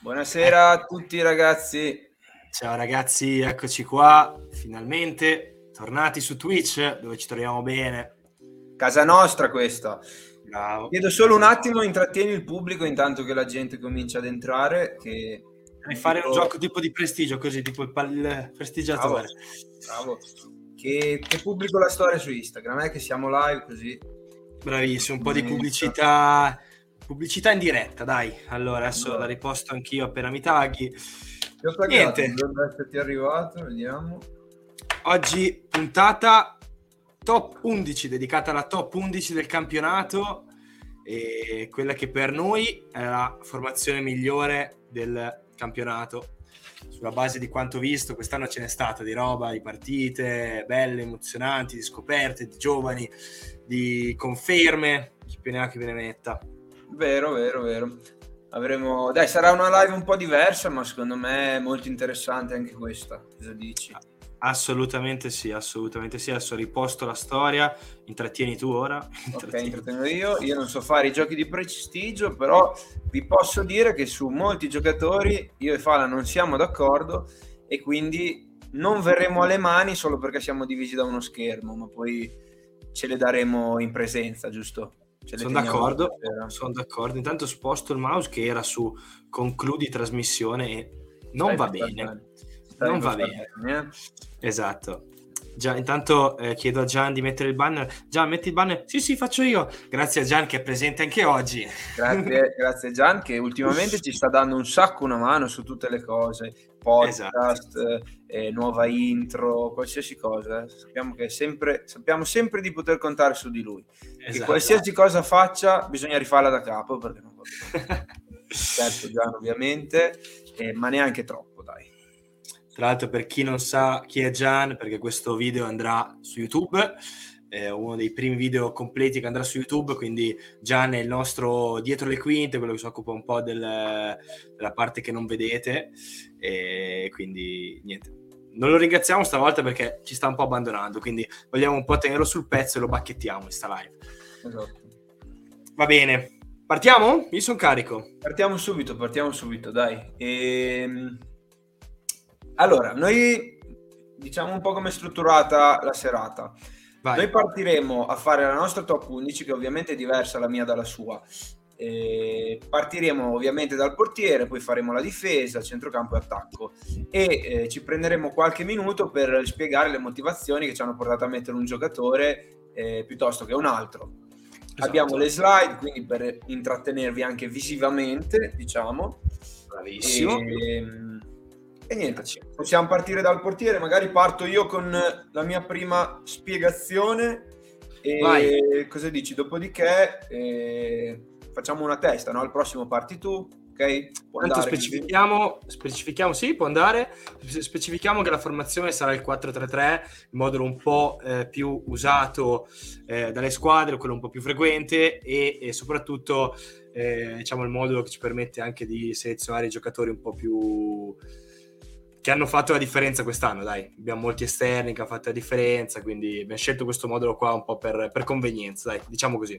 Buonasera a tutti ragazzi. Ciao ragazzi, eccoci qua, finalmente tornati su Twitch dove ci troviamo bene. Casa nostra questa. Bravo. Chiedo solo un attimo, intrattieni il pubblico intanto che la gente comincia ad entrare. Che... Devi fare un gioco tipo di prestigio, così tipo il, pal- prestigiatore. Bravo. Bravo. Che, che pubblico la storia su Instagram, è che siamo live così. Bravissimo, un po' di pubblicità pubblicità in diretta, dai. Allora, adesso la riposto anch'io appena mi tagli. Ti ho pagato, dovrebbe esserti arrivato, vediamo. Oggi puntata top 11, dedicata alla top 11 del campionato e quella che per noi è la formazione migliore del campionato. Sulla base di quanto visto, quest'anno ce n'è stata di roba, di partite belle, emozionanti, di scoperte, di giovani, di conferme, chi più ne ha chi ve ne metta. Vero, vero, vero. Avremo... Dai, sarà una live un po' diversa, ma secondo me è molto interessante anche questa. Cosa dici? Assolutamente sì, assolutamente sì. Adesso riposto la storia, intrattieni tu ora. Ok, intrattengo io. Io non so fare i giochi di prestigio, però vi posso dire che su molti giocatori io e Fala non siamo d'accordo e quindi non verremo alle mani solo perché siamo divisi da uno schermo, ma poi ce le daremo in presenza, giusto? Sono d'accordo, sono d'accordo. Intanto sposto il mouse che era su concludi trasmissione e non Stai va bene. Non va bene. bene. Esatto. Già, intanto eh, chiedo a Gian di mettere il banner. Gian, metti il banner. Sì, sì, faccio io. Grazie a Gian che è presente anche oggi. Grazie, grazie Gian che ultimamente ci sta dando un sacco una mano su tutte le cose. Podcast, esatto. eh, nuova intro, qualsiasi cosa. Eh. Sappiamo, che sempre, sappiamo sempre di poter contare su di lui. Esatto. qualsiasi cosa faccia bisogna rifarla da capo perché non va certo Gian ovviamente, eh, ma neanche troppo. Tra l'altro, per chi non sa chi è Gian, perché questo video andrà su YouTube, è uno dei primi video completi che andrà su YouTube, quindi Gian è il nostro dietro le quinte, quello che si occupa un po' del, della parte che non vedete, e quindi niente. Non lo ringraziamo stavolta perché ci sta un po' abbandonando, quindi vogliamo un po' tenerlo sul pezzo e lo bacchettiamo in sta live. Esatto. Va bene, partiamo? Io sono carico. Partiamo subito, partiamo subito, dai. Ehm allora, noi diciamo un po' come è strutturata la serata. Vai. Noi partiremo a fare la nostra top 11, che ovviamente è diversa la mia dalla sua. E partiremo ovviamente dal portiere, poi faremo la difesa, centrocampo e attacco e eh, ci prenderemo qualche minuto per spiegare le motivazioni che ci hanno portato a mettere un giocatore eh, piuttosto che un altro. Esatto. Abbiamo le slide, quindi per intrattenervi anche visivamente, diciamo. Bravissimo. E, ehm, e niente, possiamo partire dal portiere, magari parto io con la mia prima spiegazione e Vai. cosa dici? Dopodiché eh, facciamo una testa, no? Al prossimo parti tu, ok? Può andare, specifichiamo, specifichiamo, sì, può andare, specifichiamo che la formazione sarà il 4-3-3, il modulo un po' eh, più usato eh, dalle squadre, quello un po' più frequente e, e soprattutto eh, diciamo il modulo che ci permette anche di selezionare i giocatori un po' più che hanno fatto la differenza quest'anno, dai. Abbiamo molti esterni che hanno fatto la differenza, quindi abbiamo scelto questo modulo qua un po' per, per convenienza, dai, diciamo così.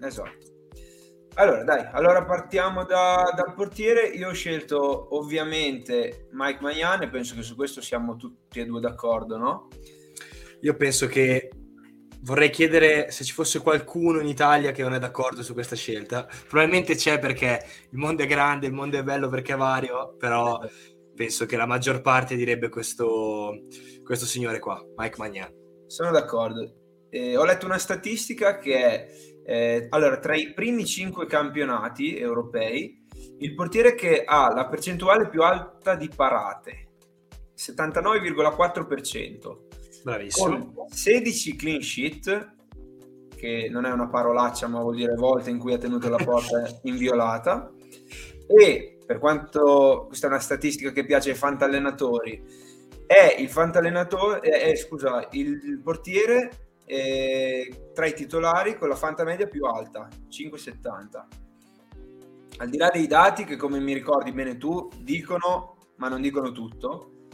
Esatto. Allora, dai, allora partiamo da, dal portiere. Io ho scelto ovviamente Mike Magnan e penso che su questo siamo tutti e due d'accordo, no? Io penso che vorrei chiedere se ci fosse qualcuno in Italia che non è d'accordo su questa scelta. Probabilmente c'è perché il mondo è grande, il mondo è bello perché è vario, però penso che la maggior parte direbbe questo, questo signore qua, Mike Magnan. Sono d'accordo. Eh, ho letto una statistica che è, eh, allora, tra i primi cinque campionati europei, il portiere che ha la percentuale più alta di parate, 79,4%. Bravissimo. Con 16 clean sheet, che non è una parolaccia, ma vuol dire volte in cui ha tenuto la porta inviolata, e per quanto questa è una statistica che piace ai fantallenatori, è il fantallenatore, è, è, scusa, il portiere è, tra i titolari con la fanta media più alta, 5,70. Al di là dei dati che come mi ricordi bene tu dicono, ma non dicono tutto,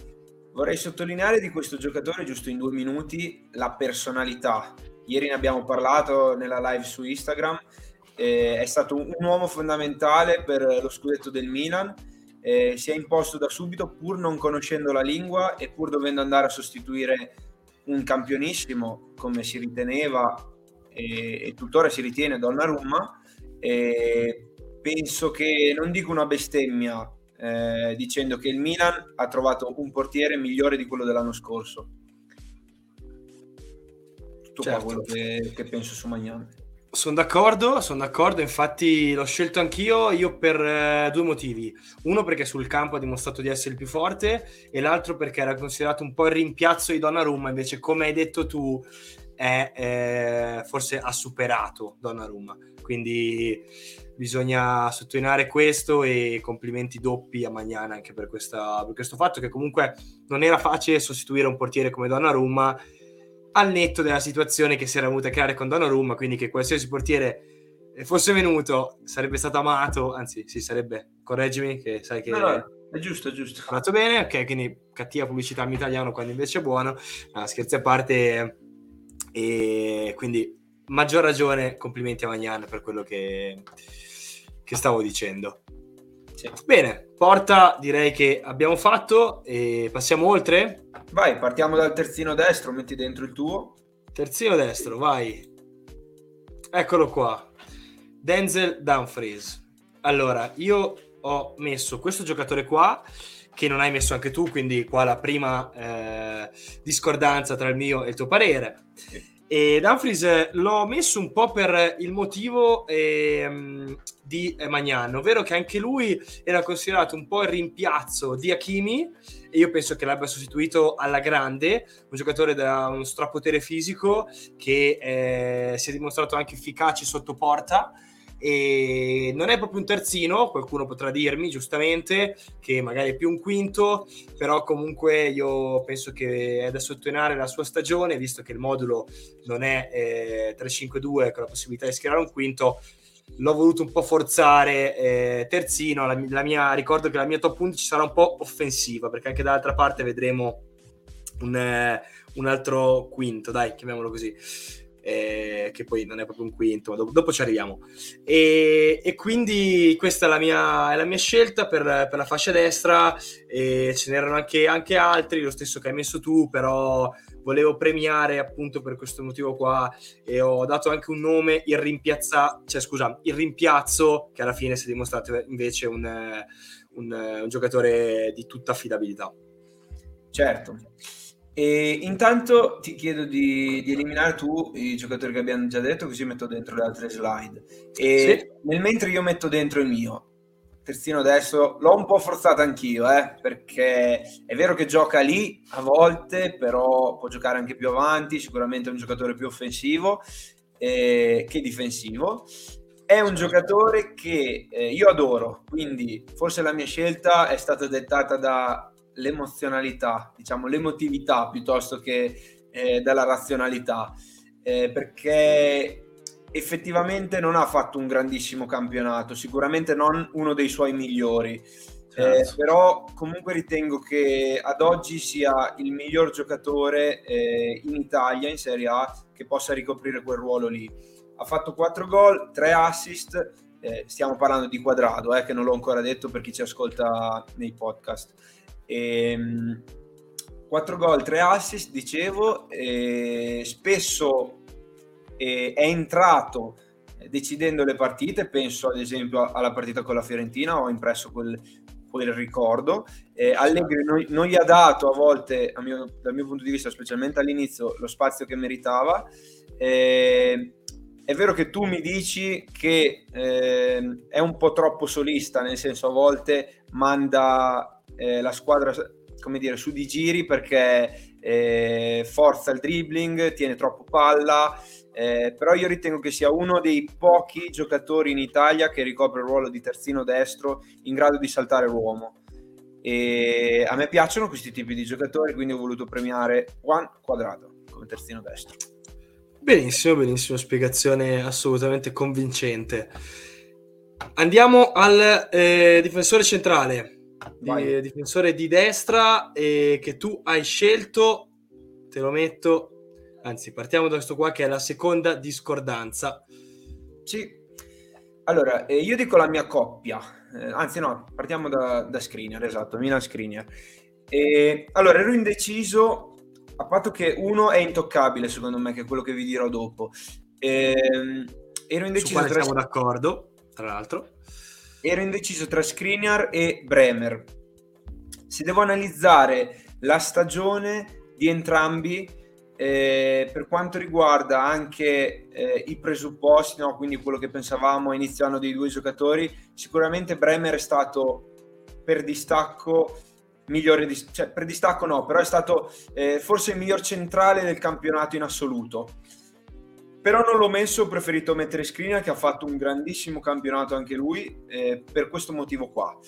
vorrei sottolineare di questo giocatore giusto in due minuti la personalità. Ieri ne abbiamo parlato nella live su Instagram eh, è stato un, uomo fondamentale per lo scudetto del Milan, eh, si è imposto da subito pur non conoscendo la lingua e pur dovendo andare a sostituire un campionissimo come si riteneva e, e tuttora si ritiene Donnarumma. E penso che non dico una bestemmia eh, dicendo che il Milan ha trovato un portiere migliore di quello dell'anno scorso. Tutto certo. quello che, che penso su Magnan. Sono d'accordo, sono d'accordo, infatti l'ho scelto anch'io, io per eh, due motivi. Uno perché sul campo ha dimostrato di essere il più forte e l'altro perché era considerato un po' il rimpiazzo di Donnarumma, invece come hai detto tu è, eh, forse ha superato Donnarumma, quindi bisogna sottolineare questo e complimenti doppi a Magnana anche per, questa, per questo fatto che comunque non era facile sostituire un portiere come Donnarumma al netto della situazione che si era venuta a creare con Donnarumma, quindi che qualsiasi portiere fosse venuto sarebbe stato amato, anzi si sarebbe, correggimi che sai che... No, è giusto, è giusto. Fatto bene, ok, quindi cattiva pubblicità in italiano quando invece è buono, no, scherzi a parte, e quindi maggior ragione, complimenti a Magnan per quello che, che stavo dicendo. Sì. Bene, porta direi che abbiamo fatto e passiamo oltre. Vai, partiamo dal terzino destro, metti dentro il tuo. Terzino destro, vai. Eccolo qua. Denzel Dumfries. Allora, io ho messo questo giocatore qua che non hai messo anche tu, quindi qua la prima eh, discordanza tra il mio e il tuo parere. Sì. E Dumfries l'ho messo un po' per il motivo eh, di Magnan, ovvero che anche lui era considerato un po' il rimpiazzo di Hakimi e io penso che l'abbia sostituito alla grande, un giocatore da uno strapotere fisico che eh, si è dimostrato anche efficace sotto porta e non è proprio un terzino, qualcuno potrà dirmi giustamente che magari è più un quinto, però comunque io penso che è da sottolineare la sua stagione, visto che il modulo non è eh, 3-5-2 con la possibilità di schierare un quinto, l'ho voluto un po' forzare eh, terzino, la, la mia, ricordo che la mia top 11 sarà un po' offensiva, perché anche dall'altra parte vedremo un, eh, un altro quinto, dai, chiamiamolo così eh, che poi non è proprio un quinto, ma dopo, dopo ci arriviamo. E, e, quindi questa è la mia, è la mia scelta per, per, la fascia destra, e ce n'erano anche, anche altri, lo stesso che hai messo tu, però volevo premiare appunto per questo motivo qua e ho dato anche un nome, il rimpiazza, cioè scusa, il rimpiazzo, che alla fine si è dimostrato invece un, un, un giocatore di tutta affidabilità. Certo. E intanto ti chiedo di, di, eliminare tu i giocatori che abbiamo già detto, così metto dentro le altre slide. E sì. nel mentre io metto dentro il mio terzino adesso, l'ho un po' forzato anch'io, eh, perché è vero che gioca lì a volte, però può giocare anche più avanti, sicuramente è un giocatore più offensivo eh, che difensivo. È un giocatore che eh, io adoro, quindi forse la mia scelta è stata dettata da l'emozionalità, diciamo l'emotività piuttosto che eh, dalla razionalità, eh, perché effettivamente non ha fatto un grandissimo campionato, sicuramente non uno dei suoi migliori. Eh, certo. Eh, però comunque ritengo che ad oggi sia il miglior giocatore eh, in Italia in Serie A che possa ricoprire quel ruolo lì. Ha fatto 4 gol, 3 assist, eh, stiamo parlando di quadrado, eh, che non l'ho ancora detto per chi ci ascolta nei podcast. E, ehm, 4 gol, 3 assist, dicevo, spesso è entrato decidendo le partite, penso ad esempio alla partita con la Fiorentina, ho impresso quel, quel ricordo. Eh, Allegri non, non, gli ha dato a volte, a mio, dal mio punto di vista, specialmente all'inizio, lo spazio che meritava. Eh, è vero che tu mi dici che eh, è un po' troppo solista, nel senso a volte manda eh, la squadra come dire, su di giri perché eh, forza il dribbling, tiene troppo palla, eh, però io ritengo che sia uno dei pochi giocatori in Italia che ricopre il ruolo di terzino destro in grado di saltare l'uomo. E a me piacciono questi tipi di giocatori, quindi ho voluto premiare Juan Quadrato come terzino destro. Benissimo, benissimo, spiegazione assolutamente convincente. Andiamo al eh, difensore centrale di, difensore di destra e che tu hai scelto, te lo metto, anzi partiamo da questo qua che è la seconda discordanza. Sì, allora eh, io dico la mia coppia, eh, anzi no, partiamo da, da Skriniar, esatto, Milan Skriniar. E, allora, ero indeciso, a patto che uno è intoccabile, secondo me, che è quello che vi dirò dopo. E, ehm, ero indeciso Su tra... siamo d'accordo, tra l'altro. Ero indeciso tra Skriniar e Bremer. Se devo analizzare la stagione di entrambi, eh, per quanto riguarda anche eh, i presupposti, no? quindi quello che pensavamo a inizio anno dei due giocatori, sicuramente Bremer è stato per distacco migliore, di, cioè per distacco no, però è stato eh, forse il miglior centrale del campionato in assoluto. Però non l'ho messo, ho preferito mettere Skriniar che ha fatto un grandissimo campionato anche lui, eh, per questo motivo qua.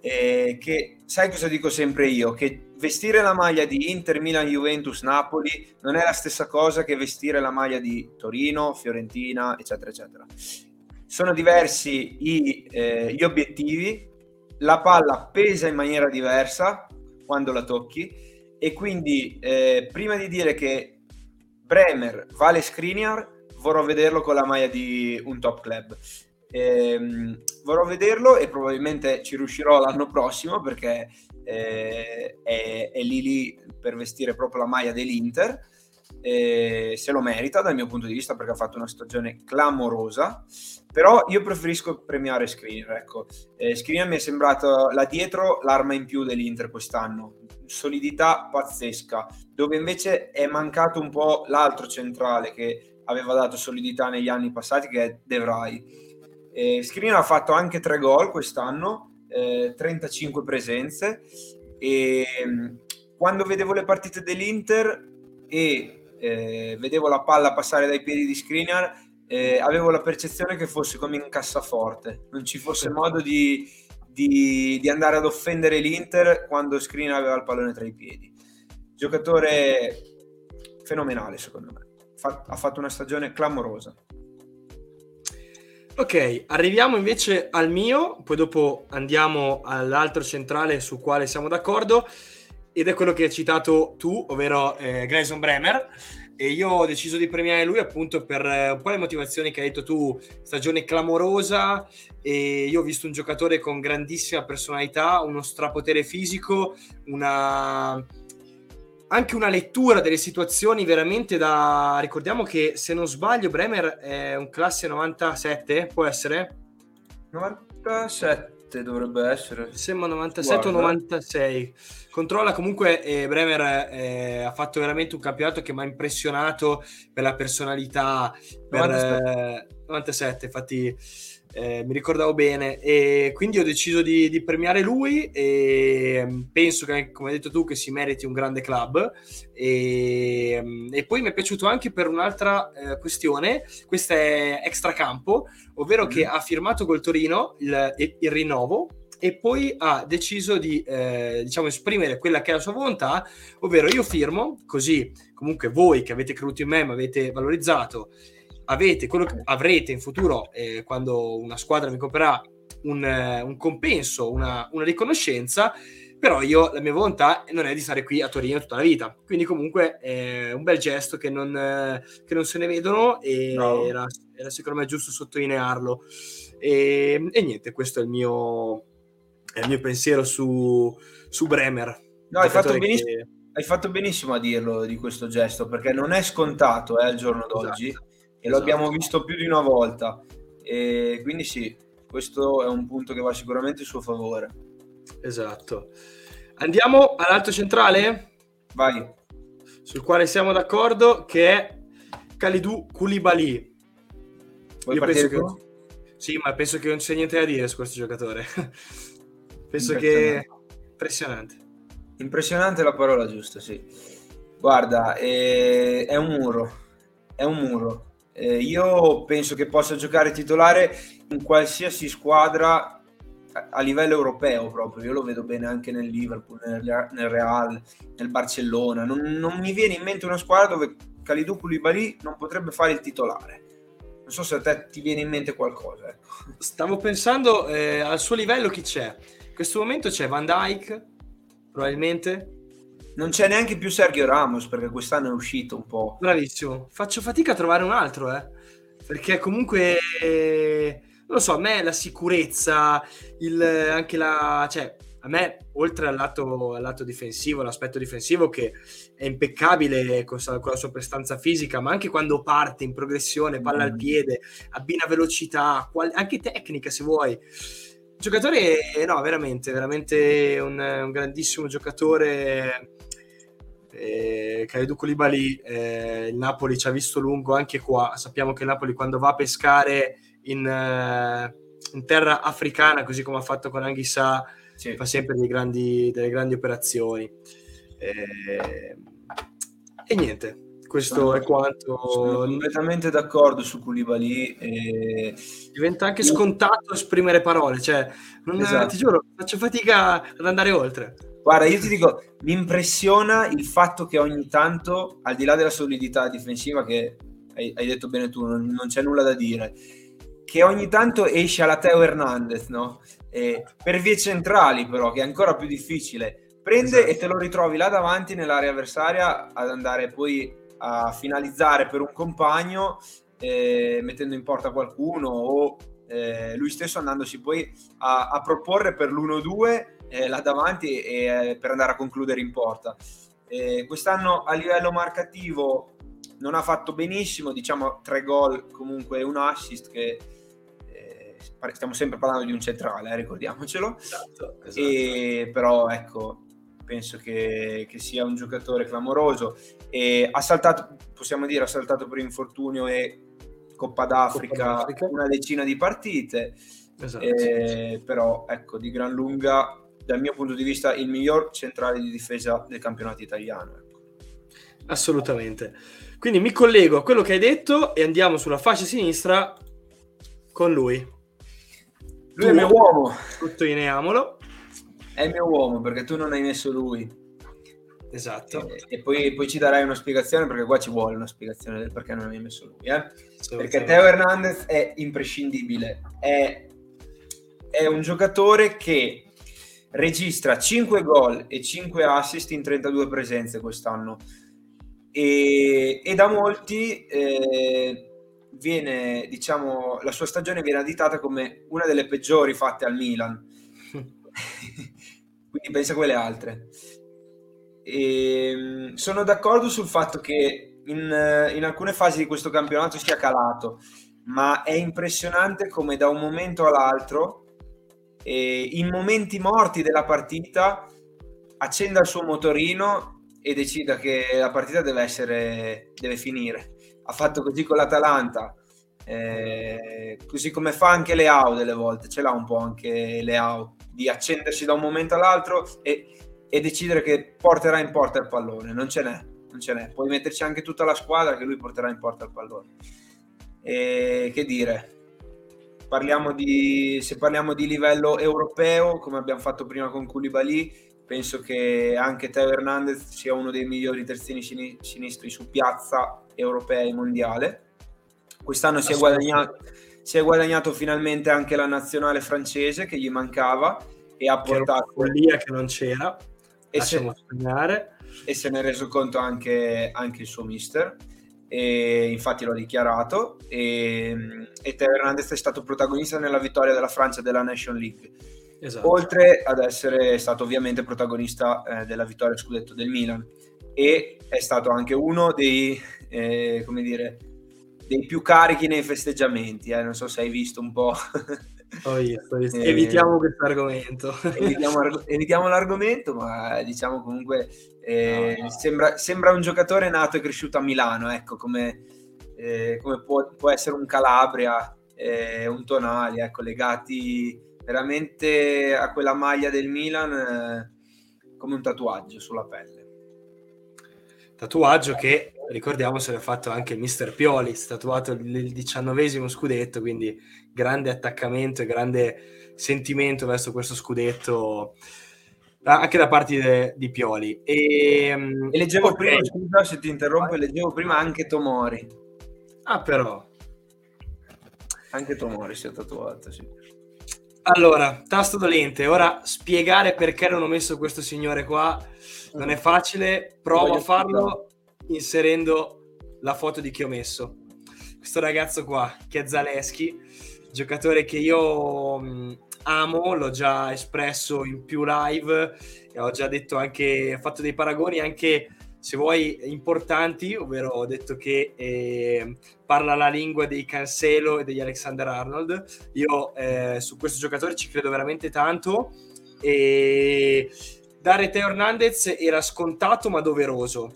Eh, che sai cosa dico sempre io? Che vestire la maglia di Inter, Milan, Juventus, Napoli non è la stessa cosa che vestire la maglia di Torino, Fiorentina, eccetera, eccetera. Sono diversi i, eh, gli obiettivi, la palla pesa in maniera diversa quando la tocchi e quindi eh, prima di dire che Bremer vale Skriniar vorrò vederlo con la maglia di un top club Ehm, vorrò vederlo e probabilmente ci riuscirò l'anno prossimo perché eh, è, è, lì lì per vestire proprio la maglia dell'Inter. Eh, se lo merita dal mio punto di vista perché ha fatto una stagione clamorosa però io preferisco premiare Skriniar ecco. eh, Skriniar mi è sembrato là dietro l'arma in più dell'Inter quest'anno solidità pazzesca dove invece è mancato un po' l'altro centrale che aveva dato solidità negli anni passati che è De Vrij. Eh, ha fatto anche tre gol quest'anno, eh, 35 presenze. E mm, quando vedevo le partite dell'Inter e eh, vedevo la palla passare dai piedi di Skriniar, eh, avevo la percezione che fosse come in cassaforte, non ci fosse modo di, di, di andare ad offendere l'Inter quando Skriniar aveva il pallone tra i piedi. Giocatore fenomenale secondo me, Fa, ha fatto una stagione clamorosa. Ok, arriviamo invece al mio, poi dopo andiamo all'altro centrale su quale siamo d'accordo, ed è quello che hai citato tu, ovvero eh, Grayson Bremer. E io ho deciso di premiare lui appunto per eh, un po' le motivazioni che hai detto tu, stagione clamorosa e io ho visto un giocatore con grandissima personalità, uno strapotere fisico, una, anche una lettura delle situazioni veramente da... Ricordiamo che se non sbaglio Bremer è un classe 97, può essere? 97 dovrebbe essere. Sembra 97 o 96. Controlla comunque eh, Bremer eh, ha fatto veramente un campionato che mi ha impressionato per la personalità. Per, 97. Eh, 97, infatti eh, mi ricordavo bene. E quindi ho deciso di, di, premiare lui e penso che come hai detto tu che si meriti un grande club. E, e poi mi è piaciuto anche per un'altra eh, questione. Questa è extracampo ovvero mm. che ha firmato col Torino il, il rinnovo e poi ha deciso di eh, diciamo esprimere quella che è la sua volontà ovvero io firmo così comunque voi che avete creduto in me mi avete valorizzato avete quello che avrete in futuro eh, quando una squadra vi comprerà un, eh, un compenso, una, una, riconoscenza, però io la mia volontà non è di stare qui a Torino tutta la vita, quindi comunque è un bel gesto che non, eh, che non se ne vedono e no. era, era, secondo me giusto sottolinearlo. E, e, niente, questo è il mio, è il mio pensiero su, su Bremer. No, hai fatto, che... hai fatto, benissimo, a dirlo di questo gesto perché non è scontato eh, al giorno d'oggi. Esatto e lo abbiamo visto più di una volta. E quindi sì, questo è un punto che va sicuramente in suo favore. Esatto. Andiamo all'alto centrale? Vai. Sul quale siamo d'accordo che è Kalidou Koulibaly. Vuoi Io penso che... Sì, ma penso che non c'è niente da dire su questo giocatore. penso che impressionante. Impressionante è la parola giusta, sì. Guarda, è, è un muro. È un muro eh, io penso che possa giocare titolare in qualsiasi squadra a livello europeo proprio, io lo vedo bene anche nel Liverpool, nel, Real, nel Barcellona, non, non, mi viene in mente una squadra dove Kalidou Koulibaly non potrebbe fare il titolare. Non so se a te ti viene in mente qualcosa. Ecco. Stavo pensando eh, al suo livello chi c'è. In questo momento c'è Van Dyke, probabilmente, non c'è neanche più Sergio Ramos perché quest'anno è uscito un po'. Bravissimo. Faccio fatica a trovare un altro, eh. Perché comunque lo so, a me la sicurezza, il, anche la... Cioè, a me, oltre al lato, al lato, difensivo, l'aspetto difensivo che è impeccabile con, con, la sua prestanza fisica, ma anche quando parte in progressione, palla al mm. piede, abbina velocità, qual- anche tecnica se vuoi. Giocatore, no, veramente, veramente un, un grandissimo giocatore. Eh, Koulibaly, eh, il Napoli ci ha visto lungo anche qua. Sappiamo che il Napoli quando va a pescare in, uh, in terra africana, così come ha fatto con Anghissà, sì. fa sempre grandi, delle grandi operazioni. Eh, e niente, questo sono, è quanto. Sono completamente d'accordo su Koulibaly. E... Diventa anche scontato esprimere parole, cioè, non, esatto. ti giuro, faccio fatica ad andare oltre. Guarda, io ti dico, mi impressiona il fatto che ogni tanto, al di là della solidità difensiva, che hai, hai detto bene tu, non, non, c'è nulla da dire, che ogni tanto esce alla Teo Hernandez, no? E per vie centrali, però, che è ancora più difficile. Prende esatto. e te lo ritrovi là davanti nell'area avversaria ad andare poi a finalizzare per un compagno eh, mettendo in porta qualcuno o eh, lui stesso andandosi poi a, a proporre per l'1-2 eh, là davanti e, eh, per andare a concludere in porta. quest'anno a livello marcativo non ha fatto benissimo, diciamo tre gol comunque un assist che eh, stiamo sempre parlando di un centrale, eh, ricordiamocelo. Esatto, esatto. E, però ecco, penso che, che, sia un giocatore clamoroso e ha saltato, possiamo dire, ha saltato per infortunio e Coppa d'Africa, Coppa d'Africa. una decina di partite. Esatto. Eh, però ecco, di gran lunga, dal mio punto di vista, il miglior centrale di difesa del campionato italiano. Ecco. Assolutamente. Quindi mi collego a quello che hai detto e andiamo sulla fascia sinistra con lui. Lui tu, è il mio uomo. Sottolineiamolo. È il mio uomo perché tu non hai messo lui. Esatto. E, e poi, poi, ci darai una spiegazione perché qua ci vuole una spiegazione del perché non hai messo lui. Eh? Perché Teo Hernandez è imprescindibile. È, è un giocatore che registra 5 gol e 5 assist in 32 presenze quest'anno e, e da molti eh, viene, diciamo, la sua stagione viene additata come una delle peggiori fatte al Milan. Quindi pensa a quelle altre. E, ehm, sono d'accordo sul fatto che in, in alcune fasi di questo campionato sia calato, ma è impressionante come da un momento all'altro, eh, in momenti morti della partita, accenda il suo motorino e decida che la partita deve essere deve finire. Ha fatto così con l'Atalanta, eh, così come fa anche Leao delle volte, ce l'ha un po' anche Leao, di accendersi da un momento all'altro e, e decidere che porterà in porta il pallone. Non ce n'è, non ce n'è. Puoi metterci anche tutta la squadra che lui porterà in porta il pallone. E, che dire, parliamo di, se parliamo di livello europeo, come abbiamo fatto prima con Koulibaly, penso che anche Teo Hernandez sia uno dei migliori terzini sinistri su piazza europea e mondiale. Quest'anno si è, guadagnato, si è guadagnato finalmente anche la nazionale francese che gli mancava e ha portato... Follia che non c'era, e se, e se ne è reso conto anche, anche il suo mister e infatti l'ho dichiarato e, e Teo Hernandez è stato protagonista nella vittoria della Francia della Nation League esatto. oltre ad essere stato ovviamente protagonista eh, della vittoria scudetto del Milan e è stato anche uno dei, eh, come dire, dei più carichi nei festeggiamenti, eh. non so se hai visto un po'. Oh, visto, visto. Eh, evitiamo questo argomento. Evitiamo, evitiamo, l'argomento, ma diciamo comunque eh, no. sembra, sembra, un giocatore nato e cresciuto a Milano, ecco, come, eh, come può, può, essere un Calabria, eh, un Tonali, ecco, legati veramente a quella maglia del Milan eh, come un tatuaggio sulla pelle. Tatuaggio che ricordiamo se l'ha fatto anche mister Pioli, tatuato il diciannovesimo scudetto, quindi grande attaccamento e grande sentimento verso questo scudetto anche da parte de, di Pioli. E, ehm, e leggevo okay. prima, scusa se ti interrompo, leggevo prima anche Tomori. Ah, però. Anche Tomori si è tatuato, sì. Allora, tasto dolente. Ora spiegare perché non ho messo questo signore qua non è facile. Provo a farlo inserendo la foto di chi ho messo. Questo ragazzo qua, che è Zaleschi, giocatore che io mh, amo, l'ho già espresso in più live e ho già detto anche, ho fatto dei paragoni anche se vuoi importanti, ovvero ho detto che eh, parla la lingua dei Cancelo e degli Alexander Arnold. Io eh, su questo giocatore ci credo veramente tanto e dare Teo Hernandez era scontato ma doveroso.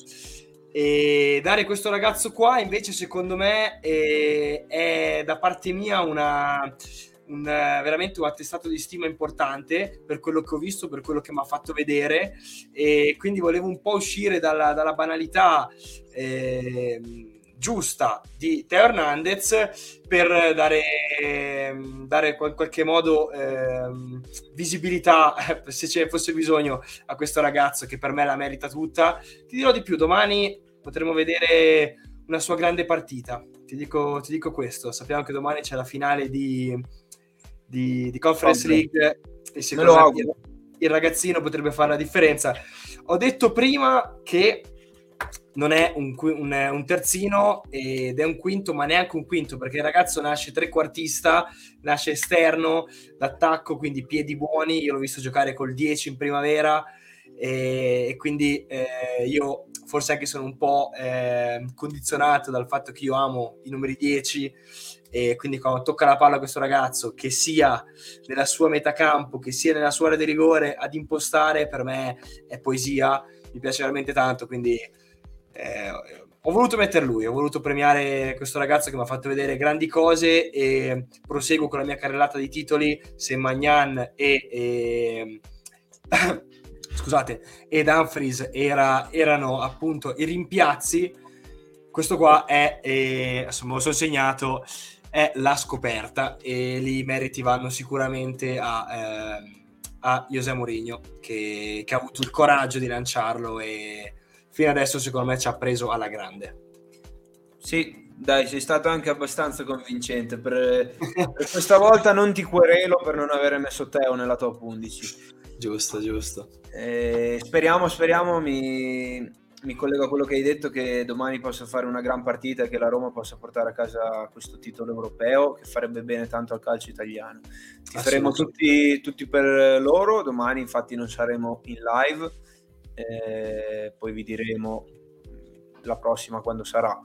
E dare questo ragazzo qua invece secondo me è, è da parte mia una, un, veramente un attestato di stima importante per quello che ho visto, per quello che mi ha fatto vedere. E quindi volevo un po' uscire dalla, dalla banalità eh, giusta di Teo Hernandez per dare, dare in qualche modo eh, visibilità, se ce ne fosse bisogno, a questo ragazzo che per me la merita tutta. Ti dirò di più, domani potremo vedere una sua grande partita. Ti dico, ti dico questo, sappiamo che domani c'è la finale di, di, di Conference okay. League e secondo me il ragazzino potrebbe fare la differenza. Ho detto prima che non è un, un, un, terzino ed è un quinto, ma neanche un quinto, perché il ragazzo nasce trequartista, nasce esterno, d'attacco, quindi piedi buoni. Io l'ho visto giocare col 10 in primavera e, e quindi eh, io forse anche sono un po' eh, condizionato dal fatto che io amo i numeri 10 e quindi quando tocca la palla a questo ragazzo, che sia nella sua metà campo, che sia nella sua area di rigore, ad impostare, per me è poesia, mi piace veramente tanto, quindi eh, ho voluto mettere lui, ho voluto premiare questo ragazzo che mi ha fatto vedere grandi cose e proseguo con la mia carrellata di titoli se Magnan e, e scusate, ed Humphries era, erano appunto i rimpiazzi, questo qua è, eh, insomma, lo sono segnato, è la scoperta e lì i meriti vanno sicuramente a, eh, a José Mourinho che, che ha avuto il coraggio di lanciarlo e fino adesso secondo me ci ha preso alla grande. Sì, dai, sei stato anche abbastanza convincente. Per, per questa volta non ti querelo per non avere messo Teo nella top 11. Giusto, giusto. Eh, speriamo, speriamo, mi, mi collego a quello che hai detto, che domani possa fare una gran partita e che la Roma possa portare a casa questo titolo europeo, che farebbe bene tanto al calcio italiano. Ti faremo tutti, tutti per loro, domani infatti non saremo in live eh, poi vi diremo la prossima quando sarà.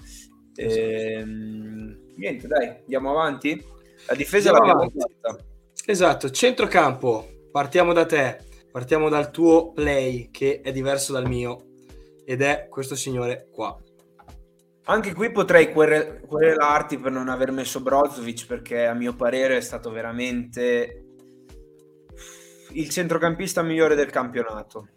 Eh, niente, dai, andiamo avanti. La difesa andiamo l'abbiamo fatta. Esatto, centrocampo, partiamo da te, partiamo dal tuo play che è diverso dal mio ed è questo signore qua. Anche qui potrei querelarti per non aver messo Brozovic perché a mio parere è stato veramente il centrocampista migliore del campionato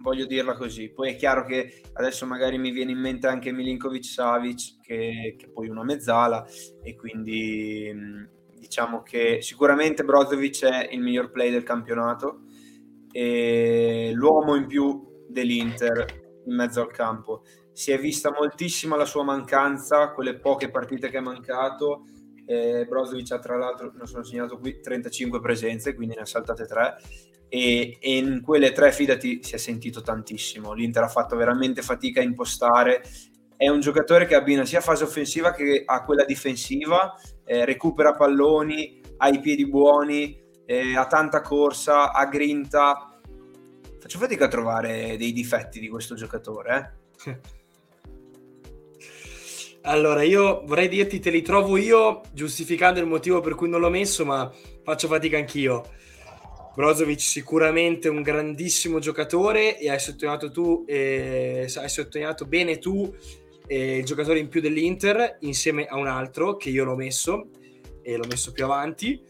voglio dirla così. Poi è chiaro che adesso magari mi viene in mente anche Milinkovic Savic, che, che poi una mezzala, e quindi diciamo che sicuramente Brozovic è il miglior play del campionato e l'uomo in più dell'Inter in mezzo al campo. Si è vista moltissima la sua mancanza, quelle poche partite che è mancato. Eh, Brozovic ha tra l'altro, non sono segnato qui, 35 presenze, quindi ne ha saltate 3 e, e, in quelle tre fidati si è sentito tantissimo. L'Inter ha fatto veramente fatica a impostare. È un giocatore che abbina sia fase offensiva che a quella difensiva, eh, recupera palloni, ha i piedi buoni, eh, ha tanta corsa, ha grinta. Faccio fatica a trovare dei difetti di questo giocatore. Eh? Allora, io vorrei dirti, te li trovo io, giustificando il motivo per cui non l'ho messo, ma faccio fatica anch'io Brozovic sicuramente un grandissimo giocatore e hai sottolineato tu, eh, hai sottolineato bene tu eh, il giocatore in più dell'Inter insieme a un altro che io l'ho messo e l'ho messo più avanti.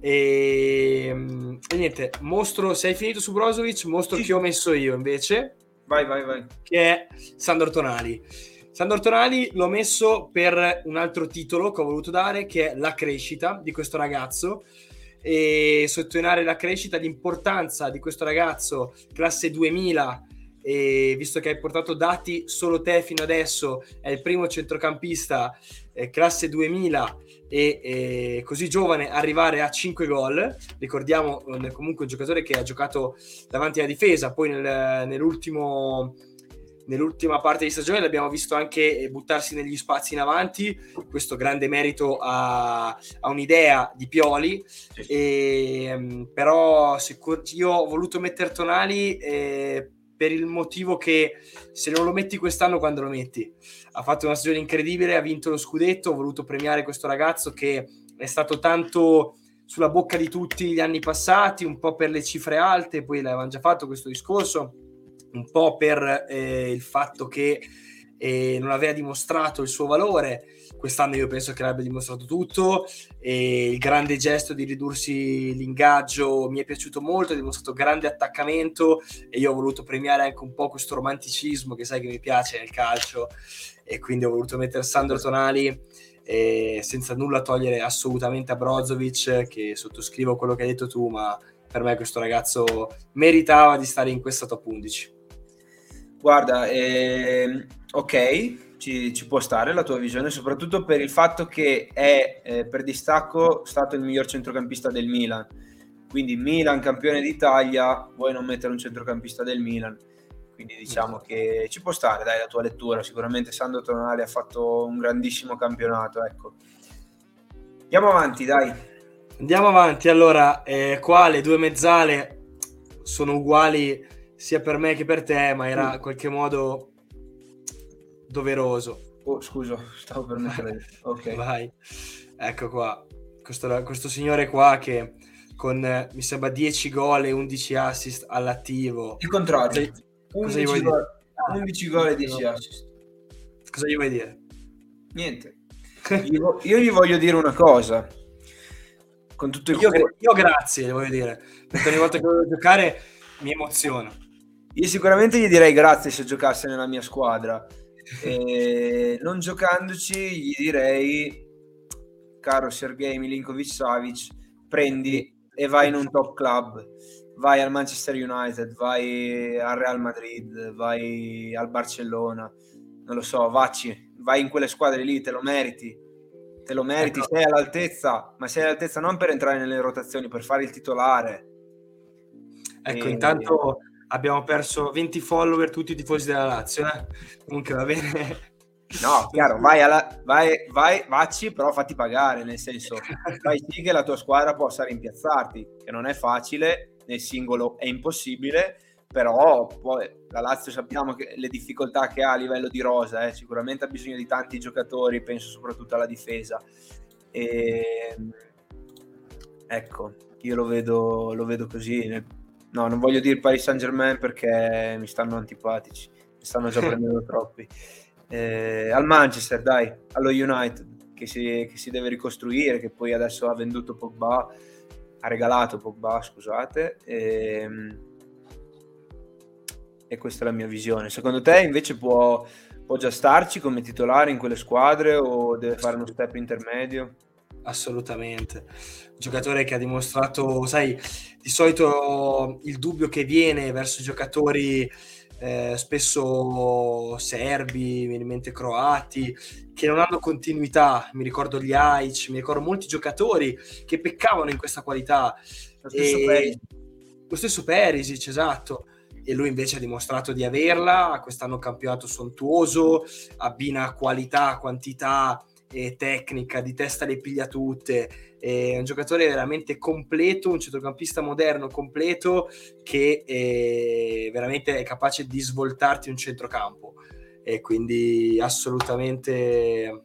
E, mm, e niente, mostro, se hai finito su Brozovic, mostro sì. chi ho messo io invece. Vai, vai, vai. Che è Sandor Tonali. Sandor Tonali l'ho messo per un altro titolo che ho voluto dare, che è la crescita di questo ragazzo e sottolineare la crescita, l'importanza di questo ragazzo classe 2000 e visto che hai portato dati solo te fino adesso, è il primo centrocampista eh, classe 2000 e, e, così giovane arrivare a 5 gol. Ricordiamo eh, comunque un giocatore che ha giocato davanti alla difesa, poi nel, nell'ultimo nell'ultima parte di stagione l'abbiamo visto anche buttarsi negli spazi in avanti, questo grande merito a, a un'idea di Pioli, sì. e, ehm, però sicur- io ho voluto mettere Tonali eh, per il motivo che se non lo metti quest'anno quando lo metti? Ha fatto una stagione incredibile, ha vinto lo scudetto, ho voluto premiare questo ragazzo che è stato tanto sulla bocca di tutti gli anni passati, un po' per le cifre alte, poi l'avevamo già fatto questo discorso, un po' per eh, il fatto che eh, non aveva dimostrato il suo valore. Quest'anno io penso che l'abbia dimostrato tutto. E il grande gesto di ridursi l'ingaggio mi è piaciuto molto, ha dimostrato grande attaccamento e io ho voluto premiare anche un po' questo romanticismo che sai che mi piace nel calcio e quindi ho voluto mettere Sandro Tonali eh, senza nulla togliere assolutamente a Brozovic che sottoscrivo quello che hai detto tu ma per me questo ragazzo meritava di stare in questa top 11 Guarda, eh, ok, ci, ci, può stare la tua visione, soprattutto per il fatto che è eh, per distacco stato il miglior centrocampista del Milan. Quindi Milan campione d'Italia, vuoi non mettere un centrocampista del Milan. Quindi diciamo che ci può stare, dai, la tua lettura. Sicuramente Sandro Tonali ha fatto un grandissimo campionato, ecco. Andiamo avanti, dai. Andiamo avanti, allora, eh, qua le due mezzale sono uguali sia per me che per te, ma era in qualche modo doveroso. Oh, scusa, stavo per mettere. ok. Vai. Ecco qua. Questo, questo signore qua che con mi sembra 10 gol e 11 assist all'attivo. Il contrario. Cosa, 11, cosa gol, dire? 11 gol e 10 no. assist. Cosa gli vuoi dire? Niente. io, io gli voglio dire una cosa. Con tutto il io, cuore... io grazie, voglio dire. Perché ogni volta che voglio giocare mi emoziona. Io sicuramente gli direi grazie se giocasse nella mia squadra. E non giocandoci, gli direi, caro Sergei Milinkovic Savic, prendi e vai in un top club. Vai al Manchester United, vai al Real Madrid, vai al Barcellona, non lo so, vacci, vai in quelle squadre lì, te lo meriti. Te lo meriti, ecco. sei all'altezza, ma sei all'altezza non per entrare nelle rotazioni, per fare il titolare. Ecco, e... intanto abbiamo perso 20 follower tutti i tifosi della Lazio. Eh? Comunque va bene. No, chiaro, vai, alla, vai, vai, vacci, però fatti pagare, nel senso, fai sì che la tua squadra possa rimpiazzarti, che non è facile, nel singolo è impossibile, però poi la Lazio sappiamo che le difficoltà che ha a livello di rosa, eh, sicuramente ha bisogno di tanti giocatori, penso soprattutto alla difesa. E, ecco, io lo vedo, lo vedo così, nel, No, non voglio dire Paris Saint Germain perché mi stanno antipatici, mi stanno già prendendo troppi. Eh, al Manchester, dai, allo United, che si, che si, deve ricostruire, che poi adesso ha venduto Pogba, ha regalato Pogba, scusate. E, ehm, e questa è la mia visione. Secondo te invece può, può già starci come titolare in quelle squadre o deve fare uno step intermedio? Assolutamente. Un giocatore che ha dimostrato, sai, di solito il dubbio che viene verso giocatori eh, spesso serbi, in mente croati, che non hanno continuità. Mi ricordo gli Aic, mi ricordo molti giocatori che peccavano in questa qualità. Lo stesso, e... Perisic. Lo stesso Perisic, esatto e lui invece ha dimostrato di averla. Quest'anno campionato sontuoso, abbina qualità, quantità e tecnica, di testa le piglia tutte, è un giocatore veramente completo, un centrocampista moderno completo che è veramente è capace di svoltarti un centrocampo. E quindi assolutamente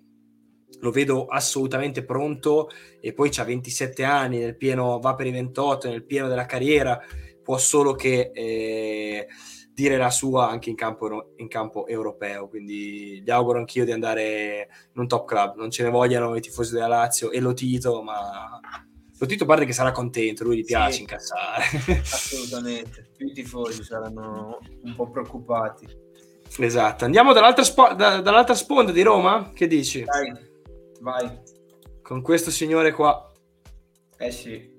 lo vedo assolutamente pronto. E poi ha 27 anni, nel pieno, va per i 28, nel pieno della carriera, può solo che eh, dire la sua anche in campo, in campo europeo. Quindi gli auguro anch'io di andare in un top club. Non ce ne vogliano i tifosi della Lazio e lo Tito, ma lo Tito pare che sarà contento, lui gli piace sì, incassare. Assolutamente, più i tifosi saranno un po' preoccupati. Esatto, andiamo dall'altra, spo- da- dall'altra sponda di Roma, che dici? Vai, vai. Con questo signore qua. Eh sì,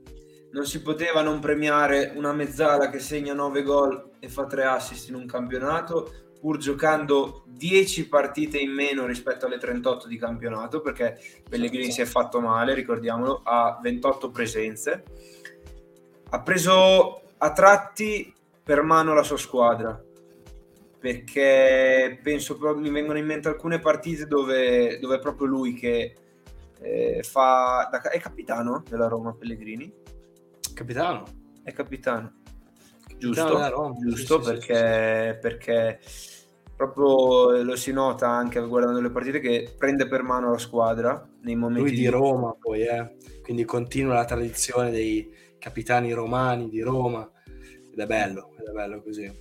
non si poteva non premiare una mezzala che segna 9 gol e fa 3 assist in un campionato, pur giocando 10 partite in meno rispetto alle 38 di campionato, perché Pellegrini si è fatto male, ricordiamolo, ha 28 presenze. Ha preso a tratti per mano la sua squadra. perché penso proprio mi vengono in mente alcune partite dove, dove è proprio lui che eh, fa da, è capitano della Roma Pellegrini capitano è capitano giusto, Roma, giusto sì, perché, sì, perché proprio lo si nota anche guardando le partite che prende per mano la squadra nei momenti lui di, di Roma poi eh. quindi continua la tradizione dei capitani romani di Roma. Ed è bello ed è bello così.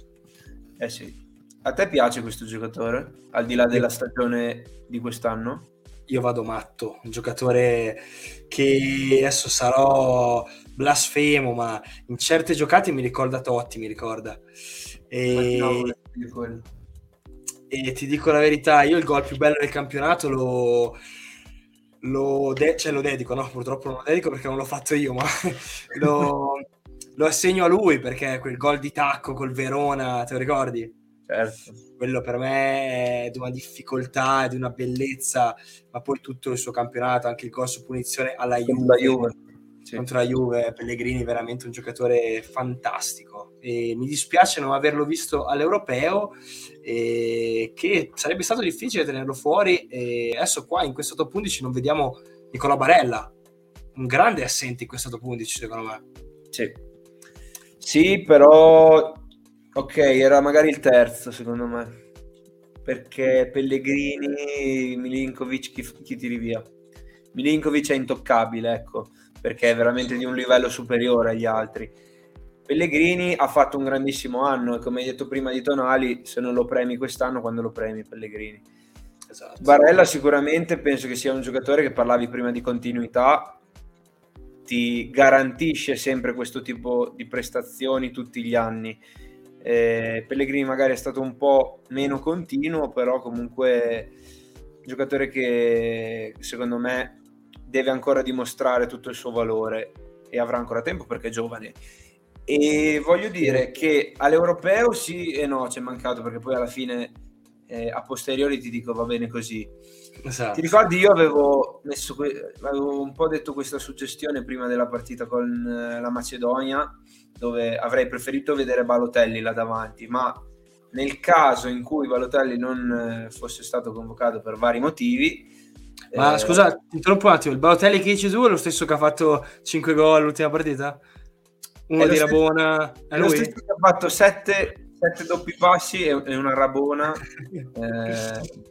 Eh sì. A te piace questo giocatore al di là della stagione di quest'anno? Io vado matto un giocatore che adesso sarò blasfemo ma in certe giocate mi ricorda Totti mi ricorda e... No, e ti dico la verità, io il gol più bello del campionato lo, lo, de- cioè lo dedico, no? Purtroppo non lo dedico perché non l'ho fatto io, ma lo, lo assegno a lui perché quel gol di tacco col Verona, te lo ricordi? Certo. Quello per me è di una difficoltà, di una bellezza, ma poi tutto il suo campionato, anche il gol su punizione alla Juve. Juve sì. contro la Juve, Pellegrini veramente un giocatore fantastico. E mi dispiace non averlo visto all'Europeo e che sarebbe stato difficile tenerlo fuori e adesso qua in questo top 11 non vediamo Nicola Barella. Un grande assente in questo top 11 secondo me. Sì, sì però ok era magari il terzo secondo me. Perché Pellegrini Milinkovic chi, chi tiri via? Milinkovic è intoccabile ecco perché è veramente di un livello superiore agli altri. Pellegrini ha fatto un grandissimo anno e come hai detto prima di Tonali, se non lo premi quest'anno, quando lo premi Pellegrini? Esatto. Barella sicuramente penso che sia un giocatore che parlavi prima di continuità, ti garantisce sempre questo tipo di prestazioni tutti gli anni. Eh, Pellegrini magari è stato un po' meno continuo, però comunque un giocatore che secondo me deve ancora dimostrare tutto il suo valore e avrà ancora tempo perché è giovane. E voglio dire che all'europeo sì e no, c'è mancato perché poi alla fine eh, a posteriori ti dico va bene così. Esatto. Ti ricordi io avevo messo que- avevo un po' detto questa suggestione prima della partita con eh, la Macedonia dove avrei preferito vedere Balotelli là davanti, ma nel caso in cui Balotelli non eh, fosse stato convocato per vari motivi, ma eh, scusa, ti interrompo un attimo, il Balotelli che dici tu è lo stesso che ha fatto 5 gol all'ultima partita? Uno di Rabona? È, lo stesso che ha fatto 7, 7 doppi passi e, una Rabona. eh,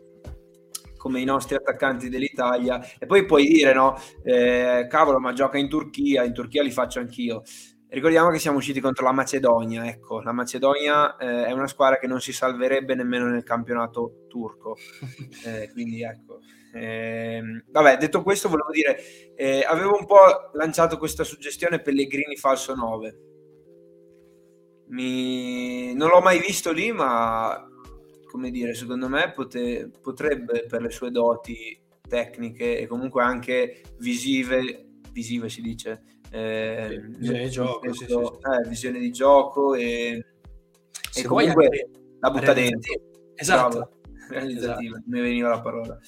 come i nostri attaccanti dell'Italia e poi puoi dire no eh, cavolo ma gioca in Turchia in Turchia li faccio anch'io ricordiamo che siamo usciti contro la Macedonia ecco la Macedonia eh, è una squadra che non si salverebbe nemmeno nel campionato turco eh, quindi ecco eh, vabbè, detto questo, volevo dire, eh, avevo un po' lanciato questa suggestione Pellegrini falso 9. Mi... Non l'ho mai visto lì, ma come dire, secondo me pote... potrebbe per le sue doti tecniche e comunque anche visive, visive si dice, eh, visione di gioco, questo, sì, sì. Eh, visione di gioco e, e comunque anche... la butta dentro. Esatto. Bravo, realizzativa, esatto. mi veniva la parola.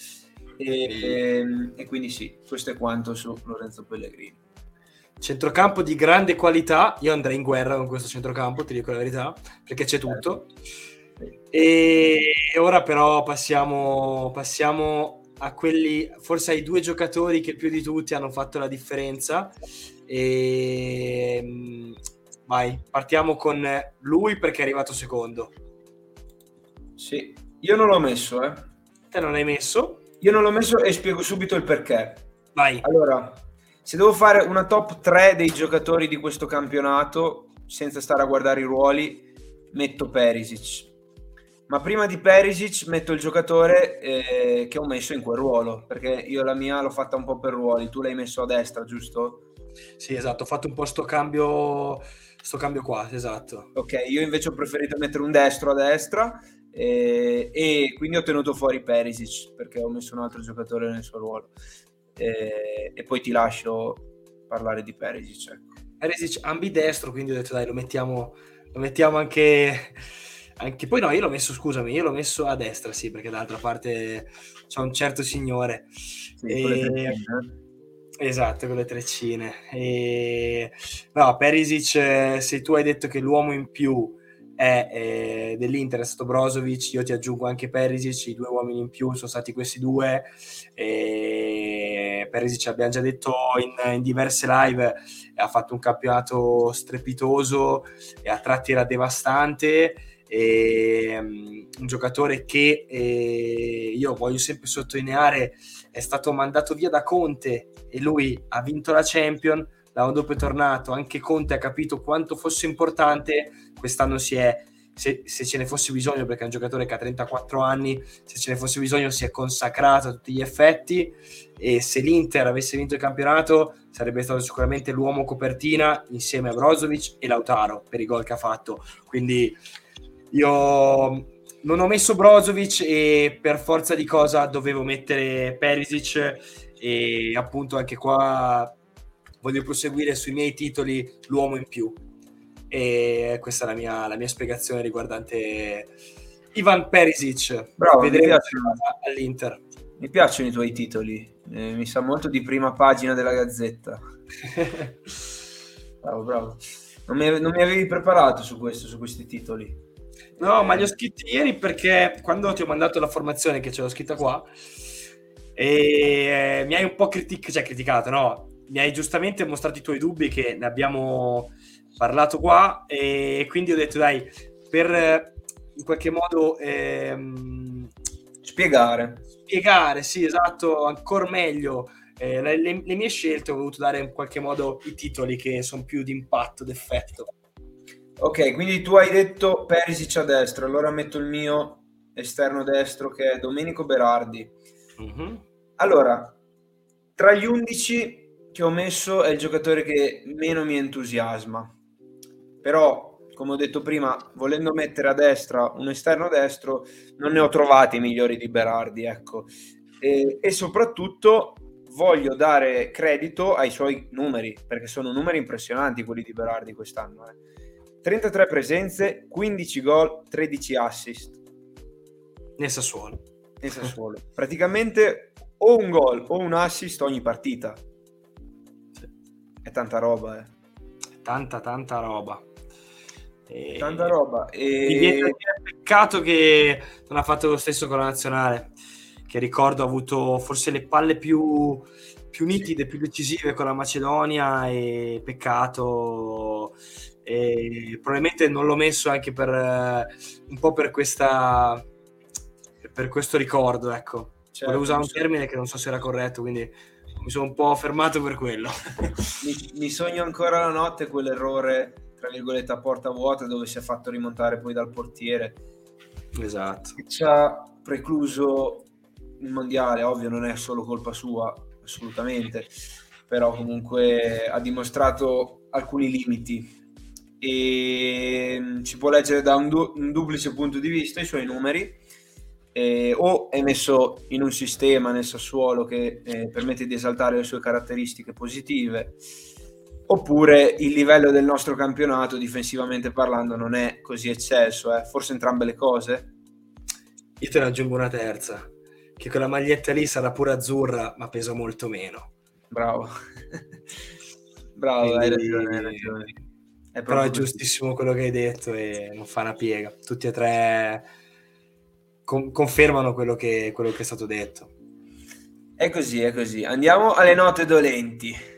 E, e, ehm, e quindi sì, questo è quanto su Lorenzo Pellegrini. Centrocampo di grande qualità, io andrei in guerra con questo centrocampo, ti dico la verità, perché c'è tutto. E ora però passiamo, passiamo a quelli, forse ai due giocatori che più di tutti hanno fatto la differenza. E ehm, vai, partiamo con lui perché è arrivato secondo. Sì, io non l'ho messo, eh. Te non hai messo? Io non l'ho messo e spiego subito il perché. Vai. Allora, se devo fare una top 3 dei giocatori di questo campionato, senza stare a guardare i ruoli, metto Perisic. Ma prima di Perisic metto il giocatore eh, che ho messo in quel ruolo, perché io la mia l'ho fatta un po' per ruoli, tu l'hai messo a destra, giusto? Sì, esatto, ho fatto un po' sto cambio, sto cambio qua, esatto. Ok, io invece ho preferito mettere un destro a destra e, e, quindi ho tenuto fuori Perisic perché ho messo un altro giocatore nel suo ruolo e, e poi ti lascio parlare di Perisic ecco. Perisic ambidestro quindi ho detto dai lo mettiamo, lo mettiamo anche, anche poi no io l'ho messo scusami io l'ho messo a destra sì perché dall'altra parte c'è un certo signore sì, e... Esatto, con le treccine. E... No, Perisic, se tu hai detto che l'uomo in più è eh, dell'Inter, è stato Brozovic, io ti aggiungo anche Perisic, i due uomini in più sono stati questi due. E Perisic abbiamo già detto in, in, diverse live, ha fatto un campionato strepitoso e a tratti era devastante. E, um, un giocatore che eh, io voglio sempre sottolineare è stato mandato via da Conte e lui ha vinto la Champions l'anno dopo è tornato, anche Conte ha capito quanto fosse importante, quest'anno si è, se, se, ce ne fosse bisogno, perché è un giocatore che ha 34 anni, se ce ne fosse bisogno si è consacrato a tutti gli effetti e se l'Inter avesse vinto il campionato sarebbe stato sicuramente l'uomo copertina insieme a Brozovic e Lautaro per i gol che ha fatto. Quindi io non ho messo Brozovic e per forza di cosa dovevo mettere Perisic e appunto anche qua voglio proseguire sui miei titoli l'uomo in più. E questa è la mia, la mia spiegazione riguardante Ivan Perisic. Bravo, Vedremo all'Inter. Mi piacciono i tuoi titoli, eh, mi sa molto di prima pagina della Gazzetta. bravo, bravo. Non mi, non mi, avevi preparato su questo, su questi titoli. No, ma li ho scritti ieri perché quando ti ho mandato la formazione, che ce l'ho scritta qua, e eh, mi hai un po' critic- cioè, criticato, no? mi hai giustamente mostrato i tuoi dubbi che ne abbiamo parlato qua e quindi ho detto dai, per eh, in qualche modo ehm, spiegare. Spiegare, sì, esatto, ancora meglio eh, le, le, mie scelte ho voluto dare in qualche modo i titoli che sono più di impatto, d'effetto. Ok, quindi tu hai detto Perisic a destra, allora metto il mio esterno destro che è Domenico Berardi. Mm-hmm. Allora, tra gli 11 che ho messo è il giocatore che meno mi entusiasma. Però, come ho detto prima, volendo mettere a destra un esterno destro, non ne ho trovati migliori di Berardi, ecco. E, e soprattutto voglio dare credito ai suoi numeri, perché sono numeri impressionanti quelli di Berardi quest'anno. Eh. 33 presenze, 15 gol, 13 assist. Nel Sassuolo. Nel Sassuolo. Praticamente o un gol o un assist ogni partita è tanta roba, eh. Tanta, tanta roba. E... Tanta roba. E... Peccato che non ha fatto lo stesso con la nazionale, che ricordo ha avuto forse le palle più, più nitide, più decisive con la Macedonia e peccato. E probabilmente non l'ho messo anche per un po' per questa per questo ricordo, ecco. Certo, Volevo usare un termine che non so se era corretto, quindi mi sono un po' fermato per quello. mi, mi, sogno ancora la notte quell'errore, tra virgolette, a porta vuota dove si è fatto rimontare poi dal portiere. Esatto. Che ci ha precluso il mondiale, ovvio non è solo colpa sua, assolutamente, però comunque ha dimostrato alcuni limiti e ci può leggere da un, du- un duplice punto di vista i suoi numeri eh, o è messo in un sistema nel Sassuolo che eh, permette di esaltare le sue caratteristiche positive, oppure il livello del nostro campionato difensivamente parlando non è così eccesso, eh? forse entrambe le cose. Io te ne aggiungo una terza, che quella maglietta lì sarà pure azzurra, ma pesa molto meno. Bravo. Bravo, Quindi... hai ragione, hai ragione. È Però è giustissimo quello che hai detto e non fa una piega. Tutti e tre con- confermano quello che, quello che è stato detto. È così, è così. Andiamo alle note dolenti.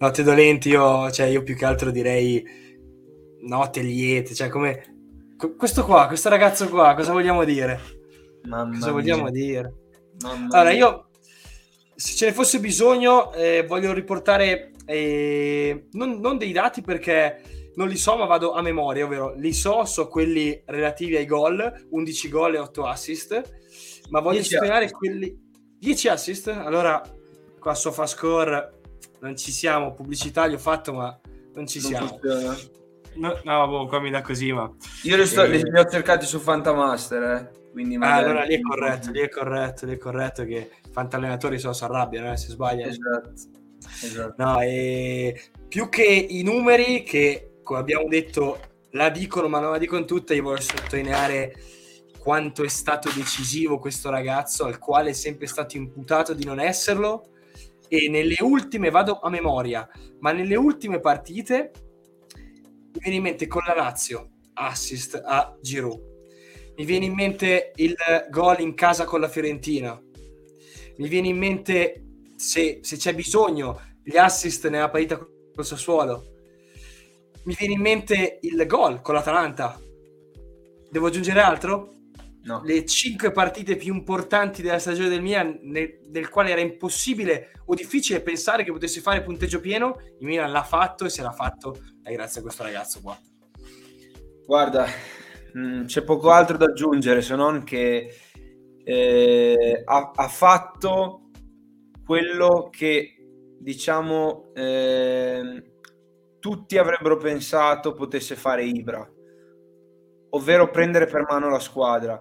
Note dolenti, io, cioè, io più che altro direi note liete, cioè come questo qua, questo ragazzo qua, cosa vogliamo dire? Mamma cosa mia. vogliamo dire? Mamma allora, io se ce ne fosse bisogno, eh, voglio riportare eh, non, non, dei dati perché non li so, ma vado a memoria, ovvero li so, so quelli relativi ai gol, 11 gol e 8 assist, ma voglio spiegare quelli... 10 assist? Allora, qua SofaScore non ci siamo, pubblicità li ho fatto, ma non ci non siamo. No, no boh, qua mi dà così, ma... Io li, sto, e... li ho cercati su Fantamaster, eh. Quindi ah, allora lì è corretto, lì è corretto, lì è corretto che fantallenatori so, si arrabbiano, eh, se sbaglia. Esatto. esatto. No, e più che i numeri che come abbiamo detto, la dicono, ma non la dicono tutte. Io voglio sottolineare quanto è stato decisivo questo ragazzo, al quale è sempre stato imputato di non esserlo. E nelle ultime, vado a memoria, ma nelle ultime partite mi viene in mente con la Lazio assist a Giroud. Mi viene in mente il gol in casa con la Fiorentina. Mi viene in mente, se, se c'è bisogno, gli assist nella partita col Sassuolo. Mi viene in mente il gol con l'Atalanta. Devo aggiungere altro? No. Le cinque partite più importanti della stagione del Milan, nel, nel quale era impossibile o difficile pensare che potesse fare punteggio pieno, il Milan l'ha fatto e se l'ha fatto è grazie a questo ragazzo qua. Guarda, mh, mm, c'è poco altro da aggiungere se non che eh, ha, ha, fatto quello che diciamo eh, tutti avrebbero pensato potesse fare Ibra, ovvero prendere per mano la squadra.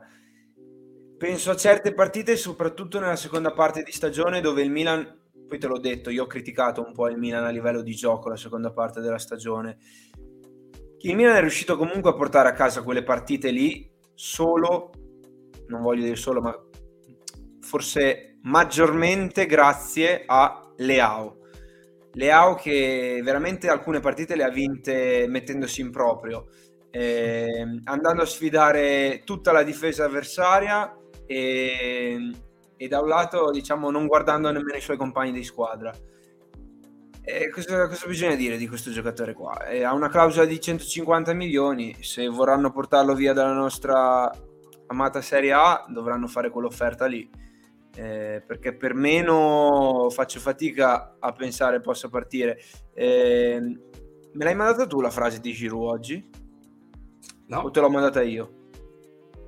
Penso a certe partite, soprattutto nella seconda parte di stagione, dove il Milan, poi te l'ho detto, io ho criticato un po' il Milan a livello di gioco la seconda parte della stagione. Il Milan è riuscito comunque a portare a casa quelle partite lì solo, non voglio dire solo, ma forse maggiormente grazie a Leao. Leao che veramente alcune partite le ha vinte mettendosi in proprio, eh, andando a sfidare tutta la difesa avversaria e, e, da un lato diciamo non guardando nemmeno i suoi compagni di squadra. E cosa, cosa, bisogna dire di questo giocatore qua? Eh, ha una clausola di 150 milioni, se vorranno portarlo via dalla nostra amata Serie A dovranno fare quell'offerta lì eh, perché per meno faccio fatica a pensare possa partire. Eh, me l'hai mandata tu la frase di Giroud oggi? No. O te l'ho mandata io?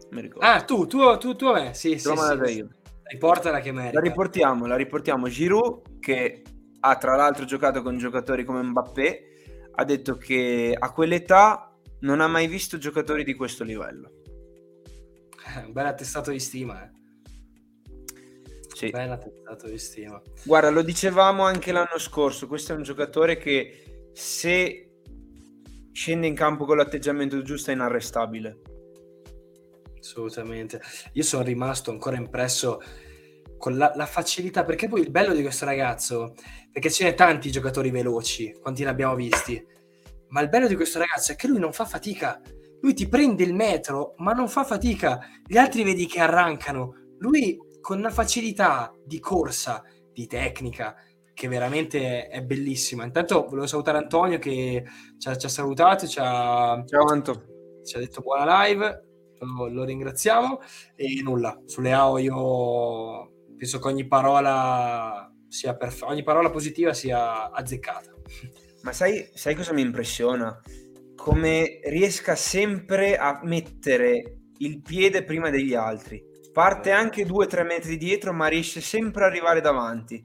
Mi ricordo. Ah, tu, tu, tu, tu eh. sì, te sì, l'ho mandata sì, io. Riportala che merita. La riportiamo, la riportiamo. Giroud, che ha tra l'altro giocato con giocatori come Mbappé, ha detto che a quell'età non ha mai visto giocatori di questo livello. Un bel attestato di stima, eh. Sì. Bella tentata di stima. Guarda, lo dicevamo anche l'anno scorso, questo è un giocatore che se scende in campo con l'atteggiamento giusto è inarrestabile. Assolutamente. Io sono rimasto ancora impresso con la, la, facilità, perché poi il bello di questo ragazzo, perché ce ne tanti giocatori veloci, quanti ne abbiamo visti, ma il bello di questo ragazzo è che lui non fa fatica. Lui ti prende il metro, ma non fa fatica. Gli altri vedi che arrancano. Lui con una facilità di corsa, di tecnica, che veramente è bellissima. Intanto volevo salutare Antonio che ci ha, ci ha salutato, ci ha, Ciao Anto. ci ha detto buona live, lo, lo ringraziamo e nulla, sulle AO io penso che ogni parola sia perf- ogni parola positiva sia azzeccata. Ma sai, sai cosa mi impressiona? Come riesca sempre a mettere il piede prima degli altri Parte anche 2-3 metri dietro, ma riesce sempre ad arrivare davanti.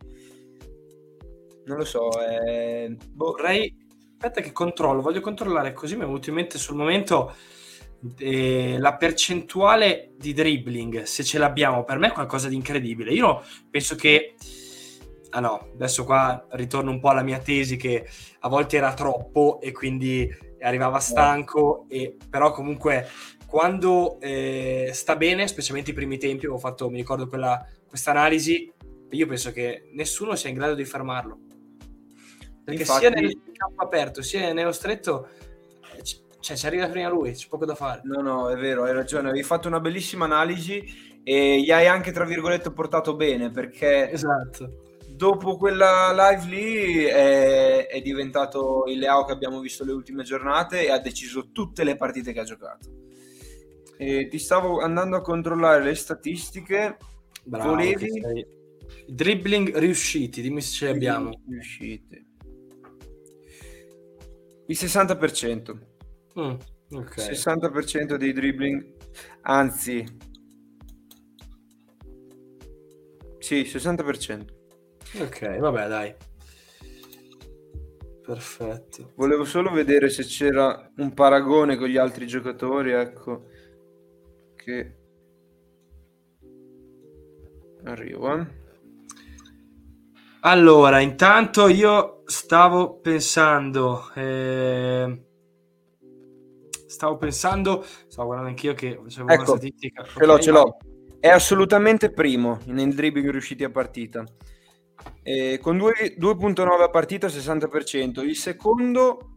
Non lo so. È... Boh. Vorrei. Aspetta, che controllo. Voglio controllare così mi è venuto in mente sul momento eh, la percentuale di dribbling. Se ce l'abbiamo, per me è qualcosa di incredibile. Io penso che. Ah no, adesso qua ritorno un po' alla mia tesi che a volte era troppo e quindi arrivava stanco, e, però comunque quando eh, sta bene, specialmente i primi tempi, ho fatto, mi ricordo quella, questa analisi, io penso che nessuno sia in grado di fermarlo. Perché Infatti... sia nel campo aperto sia nello stretto, eh, cioè, ci arriva prima lui, c'è poco da fare. No, no, è vero, hai ragione, avevi fatto una bellissima analisi e gli hai anche, tra virgolette, portato bene, perché... Esatto dopo quella live lì è, è, diventato il Leao che abbiamo visto le ultime giornate e ha deciso tutte le partite che ha giocato. E ti stavo andando a controllare le statistiche. Bravo, Volevi... Dribbling riusciti, dimmi se ce li abbiamo. Riusciti. Il 60%. Mm, okay. 60% dei dribbling, anzi, sì, 60%. Ok, vabbè, dai. Perfetto. Volevo solo vedere se c'era un paragone con gli altri giocatori, ecco che arrivo. Eh. Allora, intanto io stavo pensando, eh, stavo pensando, stavo guardando anch'io che facevo ecco, una statistica. Ce l'ho, ce l'ho. È assolutamente primo nel dribbling riusciti a partita. Eh, con 2.9 a partita 60%. Il secondo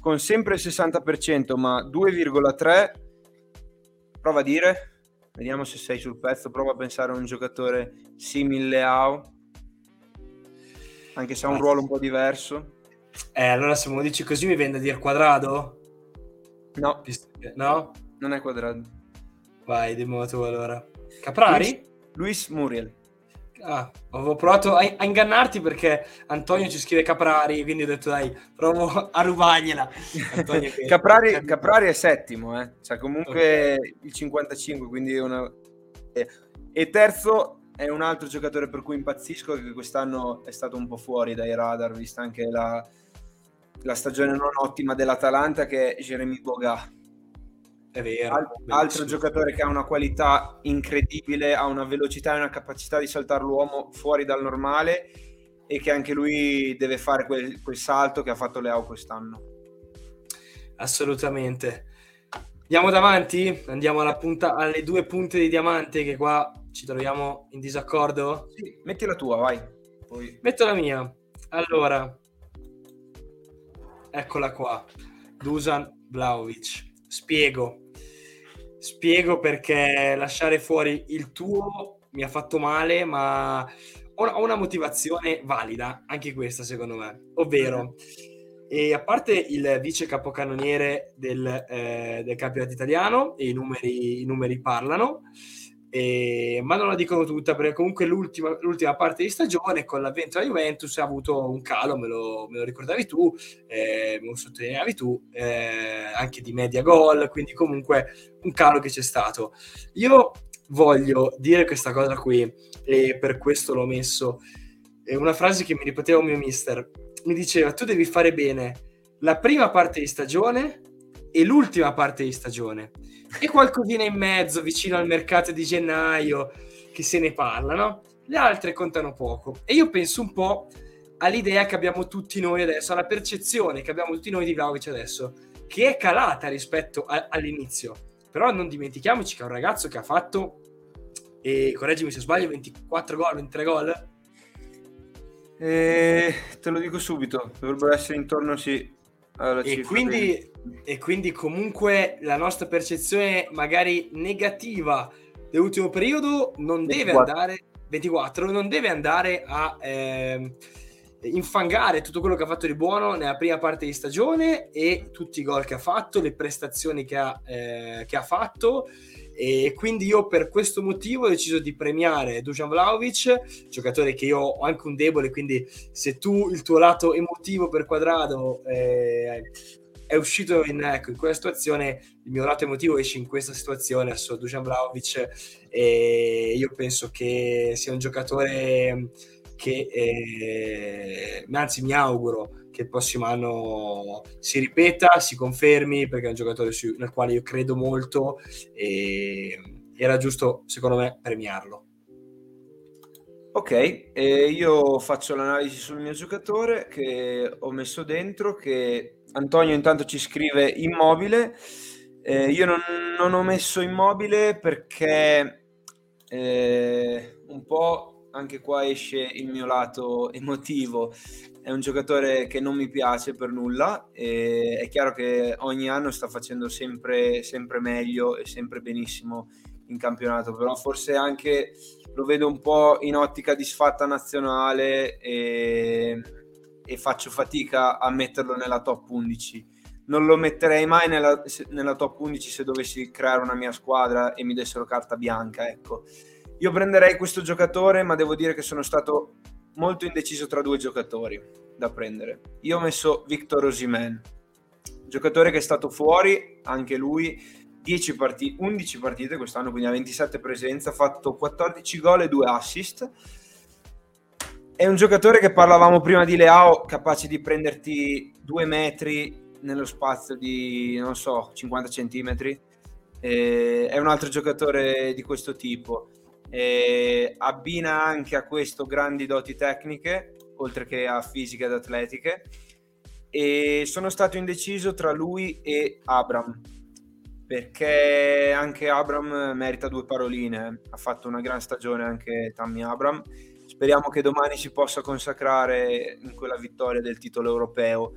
con sempre il 60%, ma 2,3. Prova a dire, vediamo se sei sul pezzo, prova a pensare a un giocatore simile a anche se ha un ruolo un po' diverso. Eh, allora se me lo dici così mi viene da dire quadrado? No. No? Non è quadrado. Vai, dimmi tu allora. Caprari? Luis, Luis Muriel. Ah, avevo provato a, a, ingannarti perché Antonio ci scrive Caprari, quindi ho detto dai, provo a rubargliela. Che... Caprari, Caprari, è settimo, eh? cioè comunque okay. il 55, quindi una... E terzo è un altro giocatore per cui impazzisco che quest'anno è stato un po' fuori dai radar, vista anche la, la stagione non ottima dell'Atalanta che è Jeremy Boga è vero. Al- altro giocatore che ha una qualità incredibile, ha una velocità e una capacità di saltare l'uomo fuori dal normale e che anche lui deve fare quel, quel salto che ha fatto Leao quest'anno. Assolutamente. Andiamo davanti? Andiamo alla punta, alle due punte di diamante che qua ci troviamo in disaccordo? Sì, metti la tua, vai. Poi... Metto la mia. Allora, eccola qua. Dusan Vlaovic. Spiego. Spiego perché lasciare fuori il tuo mi ha fatto male, ma ho una, motivazione valida, anche questa secondo me, ovvero, e a parte il vice capocannoniere del, eh, del campionato italiano, e i numeri, i numeri parlano, e, ma non la dicono tutta perché comunque l'ultima, l'ultima, parte di stagione con l'avvento della Juventus ha avuto un calo, me lo, me lo ricordavi tu, eh, me lo sottolineavi tu, eh, anche di media gol, quindi comunque un calo che c'è stato. Io voglio dire questa cosa qui e per questo l'ho messo, è una frase che mi ripeteva un mio mister, mi diceva tu devi fare bene la prima parte di stagione e l'ultima parte di stagione e qualcosina in mezzo, vicino al mercato di gennaio, che se ne parla, no? Le altre contano poco. E io penso un po' all'idea che abbiamo tutti noi adesso, alla percezione che abbiamo tutti noi di Vlaovic adesso, che è calata rispetto a- all'inizio. Però non dimentichiamoci che è un ragazzo che ha fatto, e correggimi se sbaglio, 24 gol, 23 gol. Eh, te lo dico subito, dovrebbero essere intorno sì, e quindi, e quindi comunque la nostra percezione magari negativa dell'ultimo periodo non 24. deve andare 24 non deve andare a eh, infangare tutto quello che ha fatto di buono nella prima parte di stagione e tutti i gol che ha fatto, le prestazioni che ha, eh, che ha fatto e quindi io per questo motivo ho deciso di premiare Dusan Vlaovic, giocatore che io ho anche un debole, quindi se tu il tuo lato emotivo per quadrato eh, è uscito in, ecco, in quella situazione, il mio lato emotivo esce in questa situazione su Dusan Vlaovic e io penso che sia un giocatore che eh, anzi mi auguro che il prossimo anno si ripeta, si confermi, perché è un giocatore su, nel quale io credo molto e era giusto, secondo me, premiarlo. Ok, eh, io faccio l'analisi sul mio giocatore che ho messo dentro, che Antonio intanto ci scrive immobile. Eh, io non, non, ho messo immobile perché eh, un po' anche qua esce il mio lato emotivo è un giocatore che non mi piace per nulla e è chiaro che ogni anno sta facendo sempre, sempre meglio e sempre benissimo in campionato, però forse anche lo vedo un po' in ottica disfatta nazionale e, e faccio fatica a metterlo nella top 11. Non lo metterei mai nella, nella top 11 se dovessi creare una mia squadra e mi dessero carta bianca, ecco. Io prenderei questo giocatore, ma devo dire che sono stato molto indeciso tra due giocatori da prendere. Io ho messo Victor Osimen, giocatore che è stato fuori, anche lui, 10 partite, 11 partite quest'anno, quindi ha 27 presenze, ha fatto 14 gol e 2 assist. È un giocatore che parlavamo prima di Leao, capace di prenderti 2 metri nello spazio di, non so, 50 centimetri. è un altro giocatore di questo tipo e abbina anche a questo grandi doti tecniche, oltre che a fisiche ed atletiche. E sono stato indeciso tra lui e Abram, perché anche Abram merita due paroline. Ha fatto una gran stagione anche Tammy Abram. Speriamo che domani si possa consacrare in quella vittoria del titolo europeo.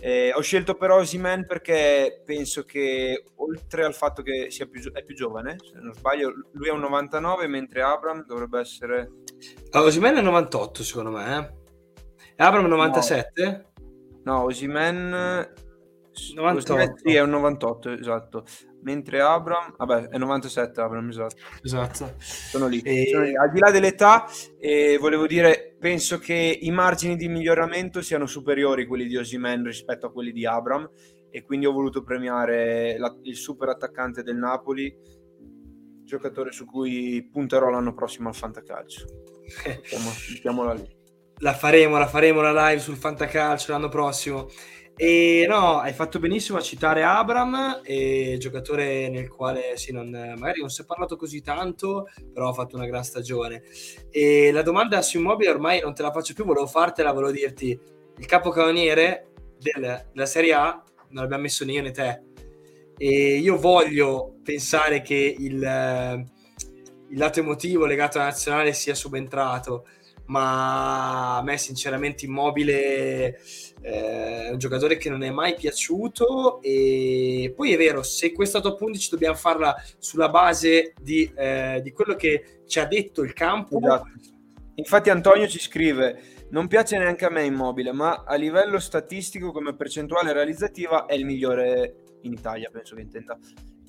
Eh, ho scelto però Osimen perché penso che oltre al fatto che sia più, è più giovane, se non sbaglio, lui è un 99 mentre Abram dovrebbe essere... Ah, Osimen è 98 secondo me, eh? Abram è 97? No, no Osimen... 98. Sì, è un 98, esatto mentre Abram, vabbè, è 97 Abram, esatto. Esatto. Sono lì. E... Sono lì. Al di là dell'età, eh, volevo dire, penso che i margini di miglioramento siano superiori quelli di Osimen rispetto a quelli di Abram e quindi ho voluto premiare la, il super attaccante del Napoli, giocatore su cui punterò l'anno prossimo al Fantacalcio. Mettiamola lì. La faremo, la faremo la live sul Fantacalcio l'anno prossimo. E no, hai fatto benissimo a citare Abram, giocatore nel quale sì, non, magari non si è parlato così tanto, però ha fatto una gran stagione. E la domanda su Immobile ormai non te la faccio più, volevo fartela, volevo dirti, il capocannoniere del, della Serie A non l'abbiamo messo né io né te. E io voglio pensare che il, il lato emotivo legato alla nazionale sia subentrato, ma a me sinceramente Immobile eh, è un giocatore che non è mai piaciuto e poi è vero, se questa top 11 dobbiamo farla sulla base di, eh, di quello che ci ha detto il campo. Esatto. Infatti Antonio ci scrive, non piace neanche a me Immobile, ma a livello statistico come percentuale realizzativa è il migliore in Italia, penso che intenda.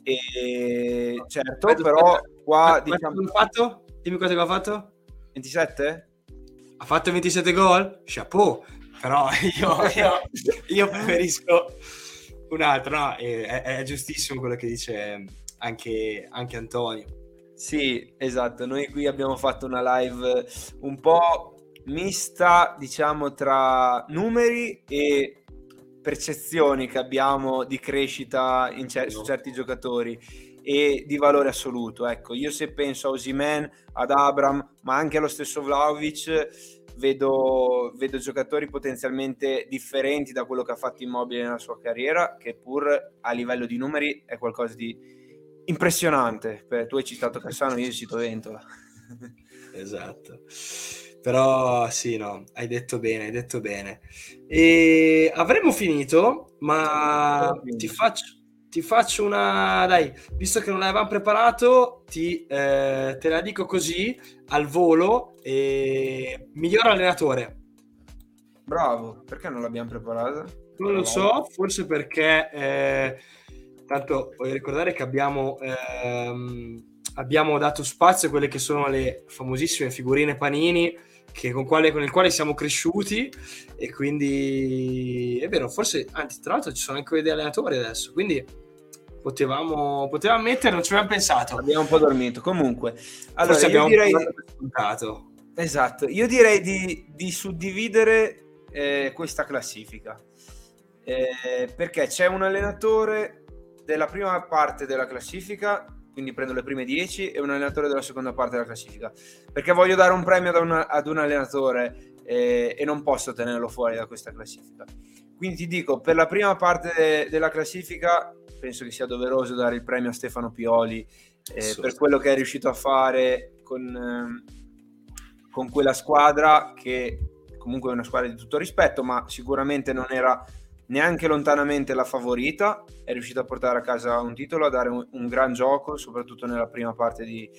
E certo, però qua diciamo... fatto? Dimmi cosa ha fatto? 27? Ha fatto 27 gol? Chapeau! però io, io, io preferisco un altro, no, è, è, giustissimo quello che dice anche, anche Antonio. Sì, esatto, noi qui abbiamo fatto una live un po' mista, diciamo, tra numeri e percezioni che abbiamo di crescita cer- su certi giocatori e di valore assoluto. Ecco, io se penso a Osimen, ad Abram, ma anche allo stesso Vlaovic, vedo, vedo, giocatori potenzialmente differenti da quello che ha fatto Immobile nella sua carriera, che pur a livello di numeri è qualcosa di impressionante. tu hai citato Cassano, io cito Ventola. esatto. Però sì, no, hai detto bene, hai detto bene. E avremmo finito, ma ti faccio, ti faccio una... Dai, visto che non l'avevamo preparato, ti, eh, te la dico così, al volo, e... miglior allenatore. Bravo, perché non l'abbiamo preparata? Non lo so, forse perché... Eh, tanto voglio ricordare che abbiamo... Ehm, abbiamo dato spazio a quelle che sono le famosissime figurine panini che, con, quale, con il quale siamo cresciuti e quindi è vero, forse anzi tra l'altro ci sono anche degli allenatori adesso, quindi potevamo, potevamo mettere, non ci abbiamo pensato. Abbiamo un po' dormito. Comunque, allora Forse io direi... Esatto, io direi di, di suddividere eh, questa classifica. Eh, perché c'è un allenatore della prima parte della classifica, quindi prendo le prime 10, e un allenatore della seconda parte della classifica. Perché voglio dare un premio ad, una, ad un allenatore eh, e non posso tenerlo fuori da questa classifica. Quindi ti dico, per la prima parte de- della classifica penso che sia doveroso dare il premio a Stefano Pioli eh, per quello che è riuscito a fare con, eh, con quella squadra che comunque è una squadra di tutto rispetto, ma sicuramente non era neanche lontanamente la favorita, è riuscito a portare a casa un titolo, a dare un, un gran gioco, soprattutto nella prima parte di,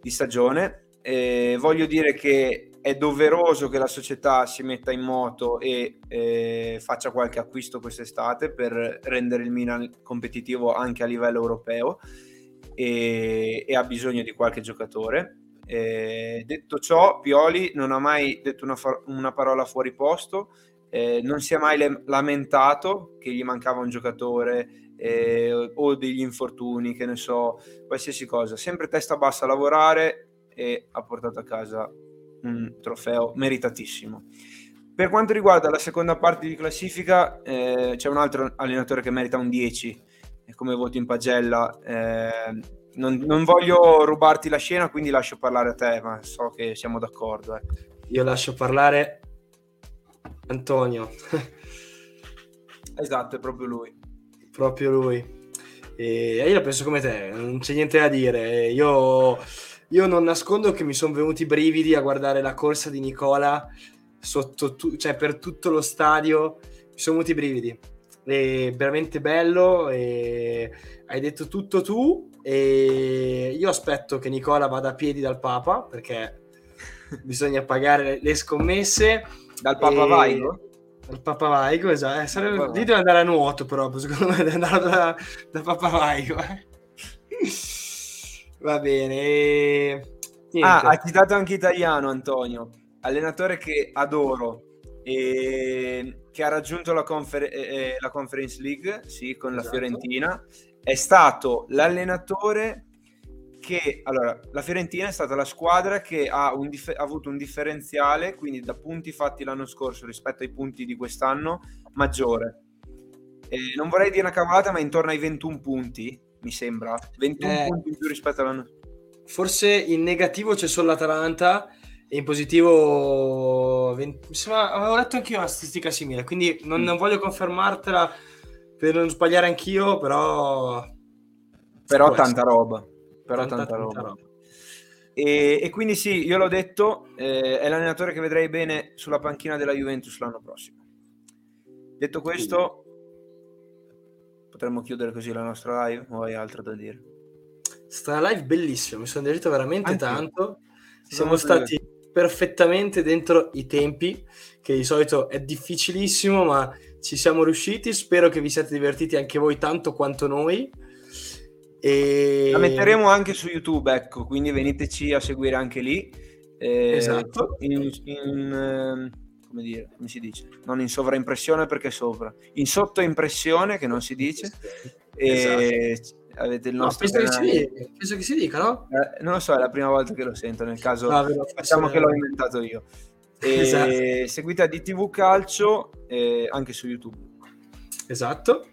di stagione. E voglio dire che è doveroso che la società si metta in moto e eh, faccia qualche acquisto quest'estate per rendere il Milan competitivo anche a livello europeo e, e ha bisogno di qualche giocatore. Eh, detto ciò, Pioli non ha mai detto una, una parola fuori posto, eh, non si è mai le- lamentato che gli mancava un giocatore eh, o degli infortuni, che ne so, qualsiasi cosa, sempre testa bassa a lavorare e ha portato a casa un trofeo meritatissimo. Per quanto riguarda la seconda parte di classifica, eh, c'è un altro allenatore che merita un 10 come voto in pagella. Eh, non, non, voglio rubarti la scena, quindi lascio parlare a te, ma so che siamo d'accordo. Eh. Io lascio parlare Antonio. esatto, è proprio lui. Proprio lui. E io la penso come te, non c'è niente da dire. Io io non nascondo che mi sono venuti i brividi a guardare la corsa di Nicola sotto tu- cioè per tutto lo stadio sono venuti i brividi. È veramente bello. E hai detto tutto tu. E io aspetto che Nicola vada a piedi dal Papa perché bisogna pagare le scommesse. Dal Papa e... Vaigo? Dal Papa Vaigo, esatto. Eh, sarebbe... Deve andare a nuoto, però secondo me andare da, da Papa Vaigo. Eh. Va bene. Niente. Ah, ha citato anche italiano Antonio, allenatore che adoro e che ha raggiunto la, confer- eh, eh la Conference League, sì, con esatto. la Fiorentina. È stato l'allenatore che, allora, la Fiorentina è stata la squadra che ha, un dif- ha avuto un differenziale, quindi da punti fatti l'anno scorso rispetto ai punti di quest'anno, maggiore. E non vorrei dire una cavolata, ma intorno ai 21 punti, mi sembra. 21 eh, punti in più rispetto all'anno Forse in negativo c'è solo l'Atalanta e in positivo 20... sembra, avevo letto anch'io una statistica simile, quindi non, mm. non voglio confermartela per non sbagliare anch'io, però... Però tanta roba. Però tanta, tanta, roba. roba. E, e, quindi sì, io l'ho detto, eh, è l'allenatore che vedrei bene sulla panchina della Juventus l'anno prossimo. Detto questo, potremmo chiudere così la nostra live o hai altro da dire? Sta live bellissima, mi sono divertito veramente Anche tanto. Siamo stati vedere. perfettamente dentro i tempi, che di solito è difficilissimo, ma ci siamo riusciti. Spero che vi siate divertiti anche voi tanto quanto noi. E... La metteremo anche su YouTube, ecco, quindi veniteci a seguire anche lì. Eh, esatto. In, in, ehm, come dire, come si dice? Non in sovraimpressione perché sopra, in sottoimpressione che non si dice. Esatto avete il nostro no, penso, che dica, penso, che si dica, no? Eh, non lo so, è la prima volta che lo sento, nel caso no, facciamo che l'ho inventato io. Esatto. Seguite DTV Calcio eh, anche su YouTube. Esatto.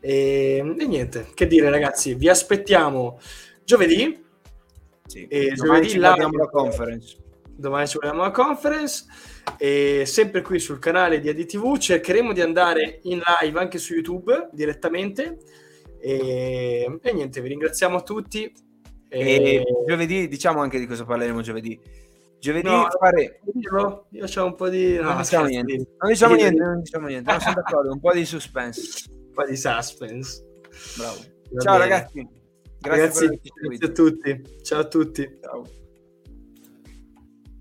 E, e, niente, che dire ragazzi, vi aspettiamo giovedì. Sì, e domani giovedì la conference. Domani ci vediamo la conference. E sempre qui sul canale di ADTV cercheremo di andare in live anche su YouTube direttamente e, e niente, vi ringraziamo tutti. E... e... giovedì, diciamo anche di cosa parleremo giovedì. Giovedì no, fare... io, io ho un po' di... No, non diciamo niente, non diciamo niente, non diciamo niente, non sono d'accordo, un po' di suspense. Un po' di suspense. Bravo. Va Ciao bene. ragazzi. Grazie, Ragazzi, grazie a tutti. Ciao a tutti. Ciao.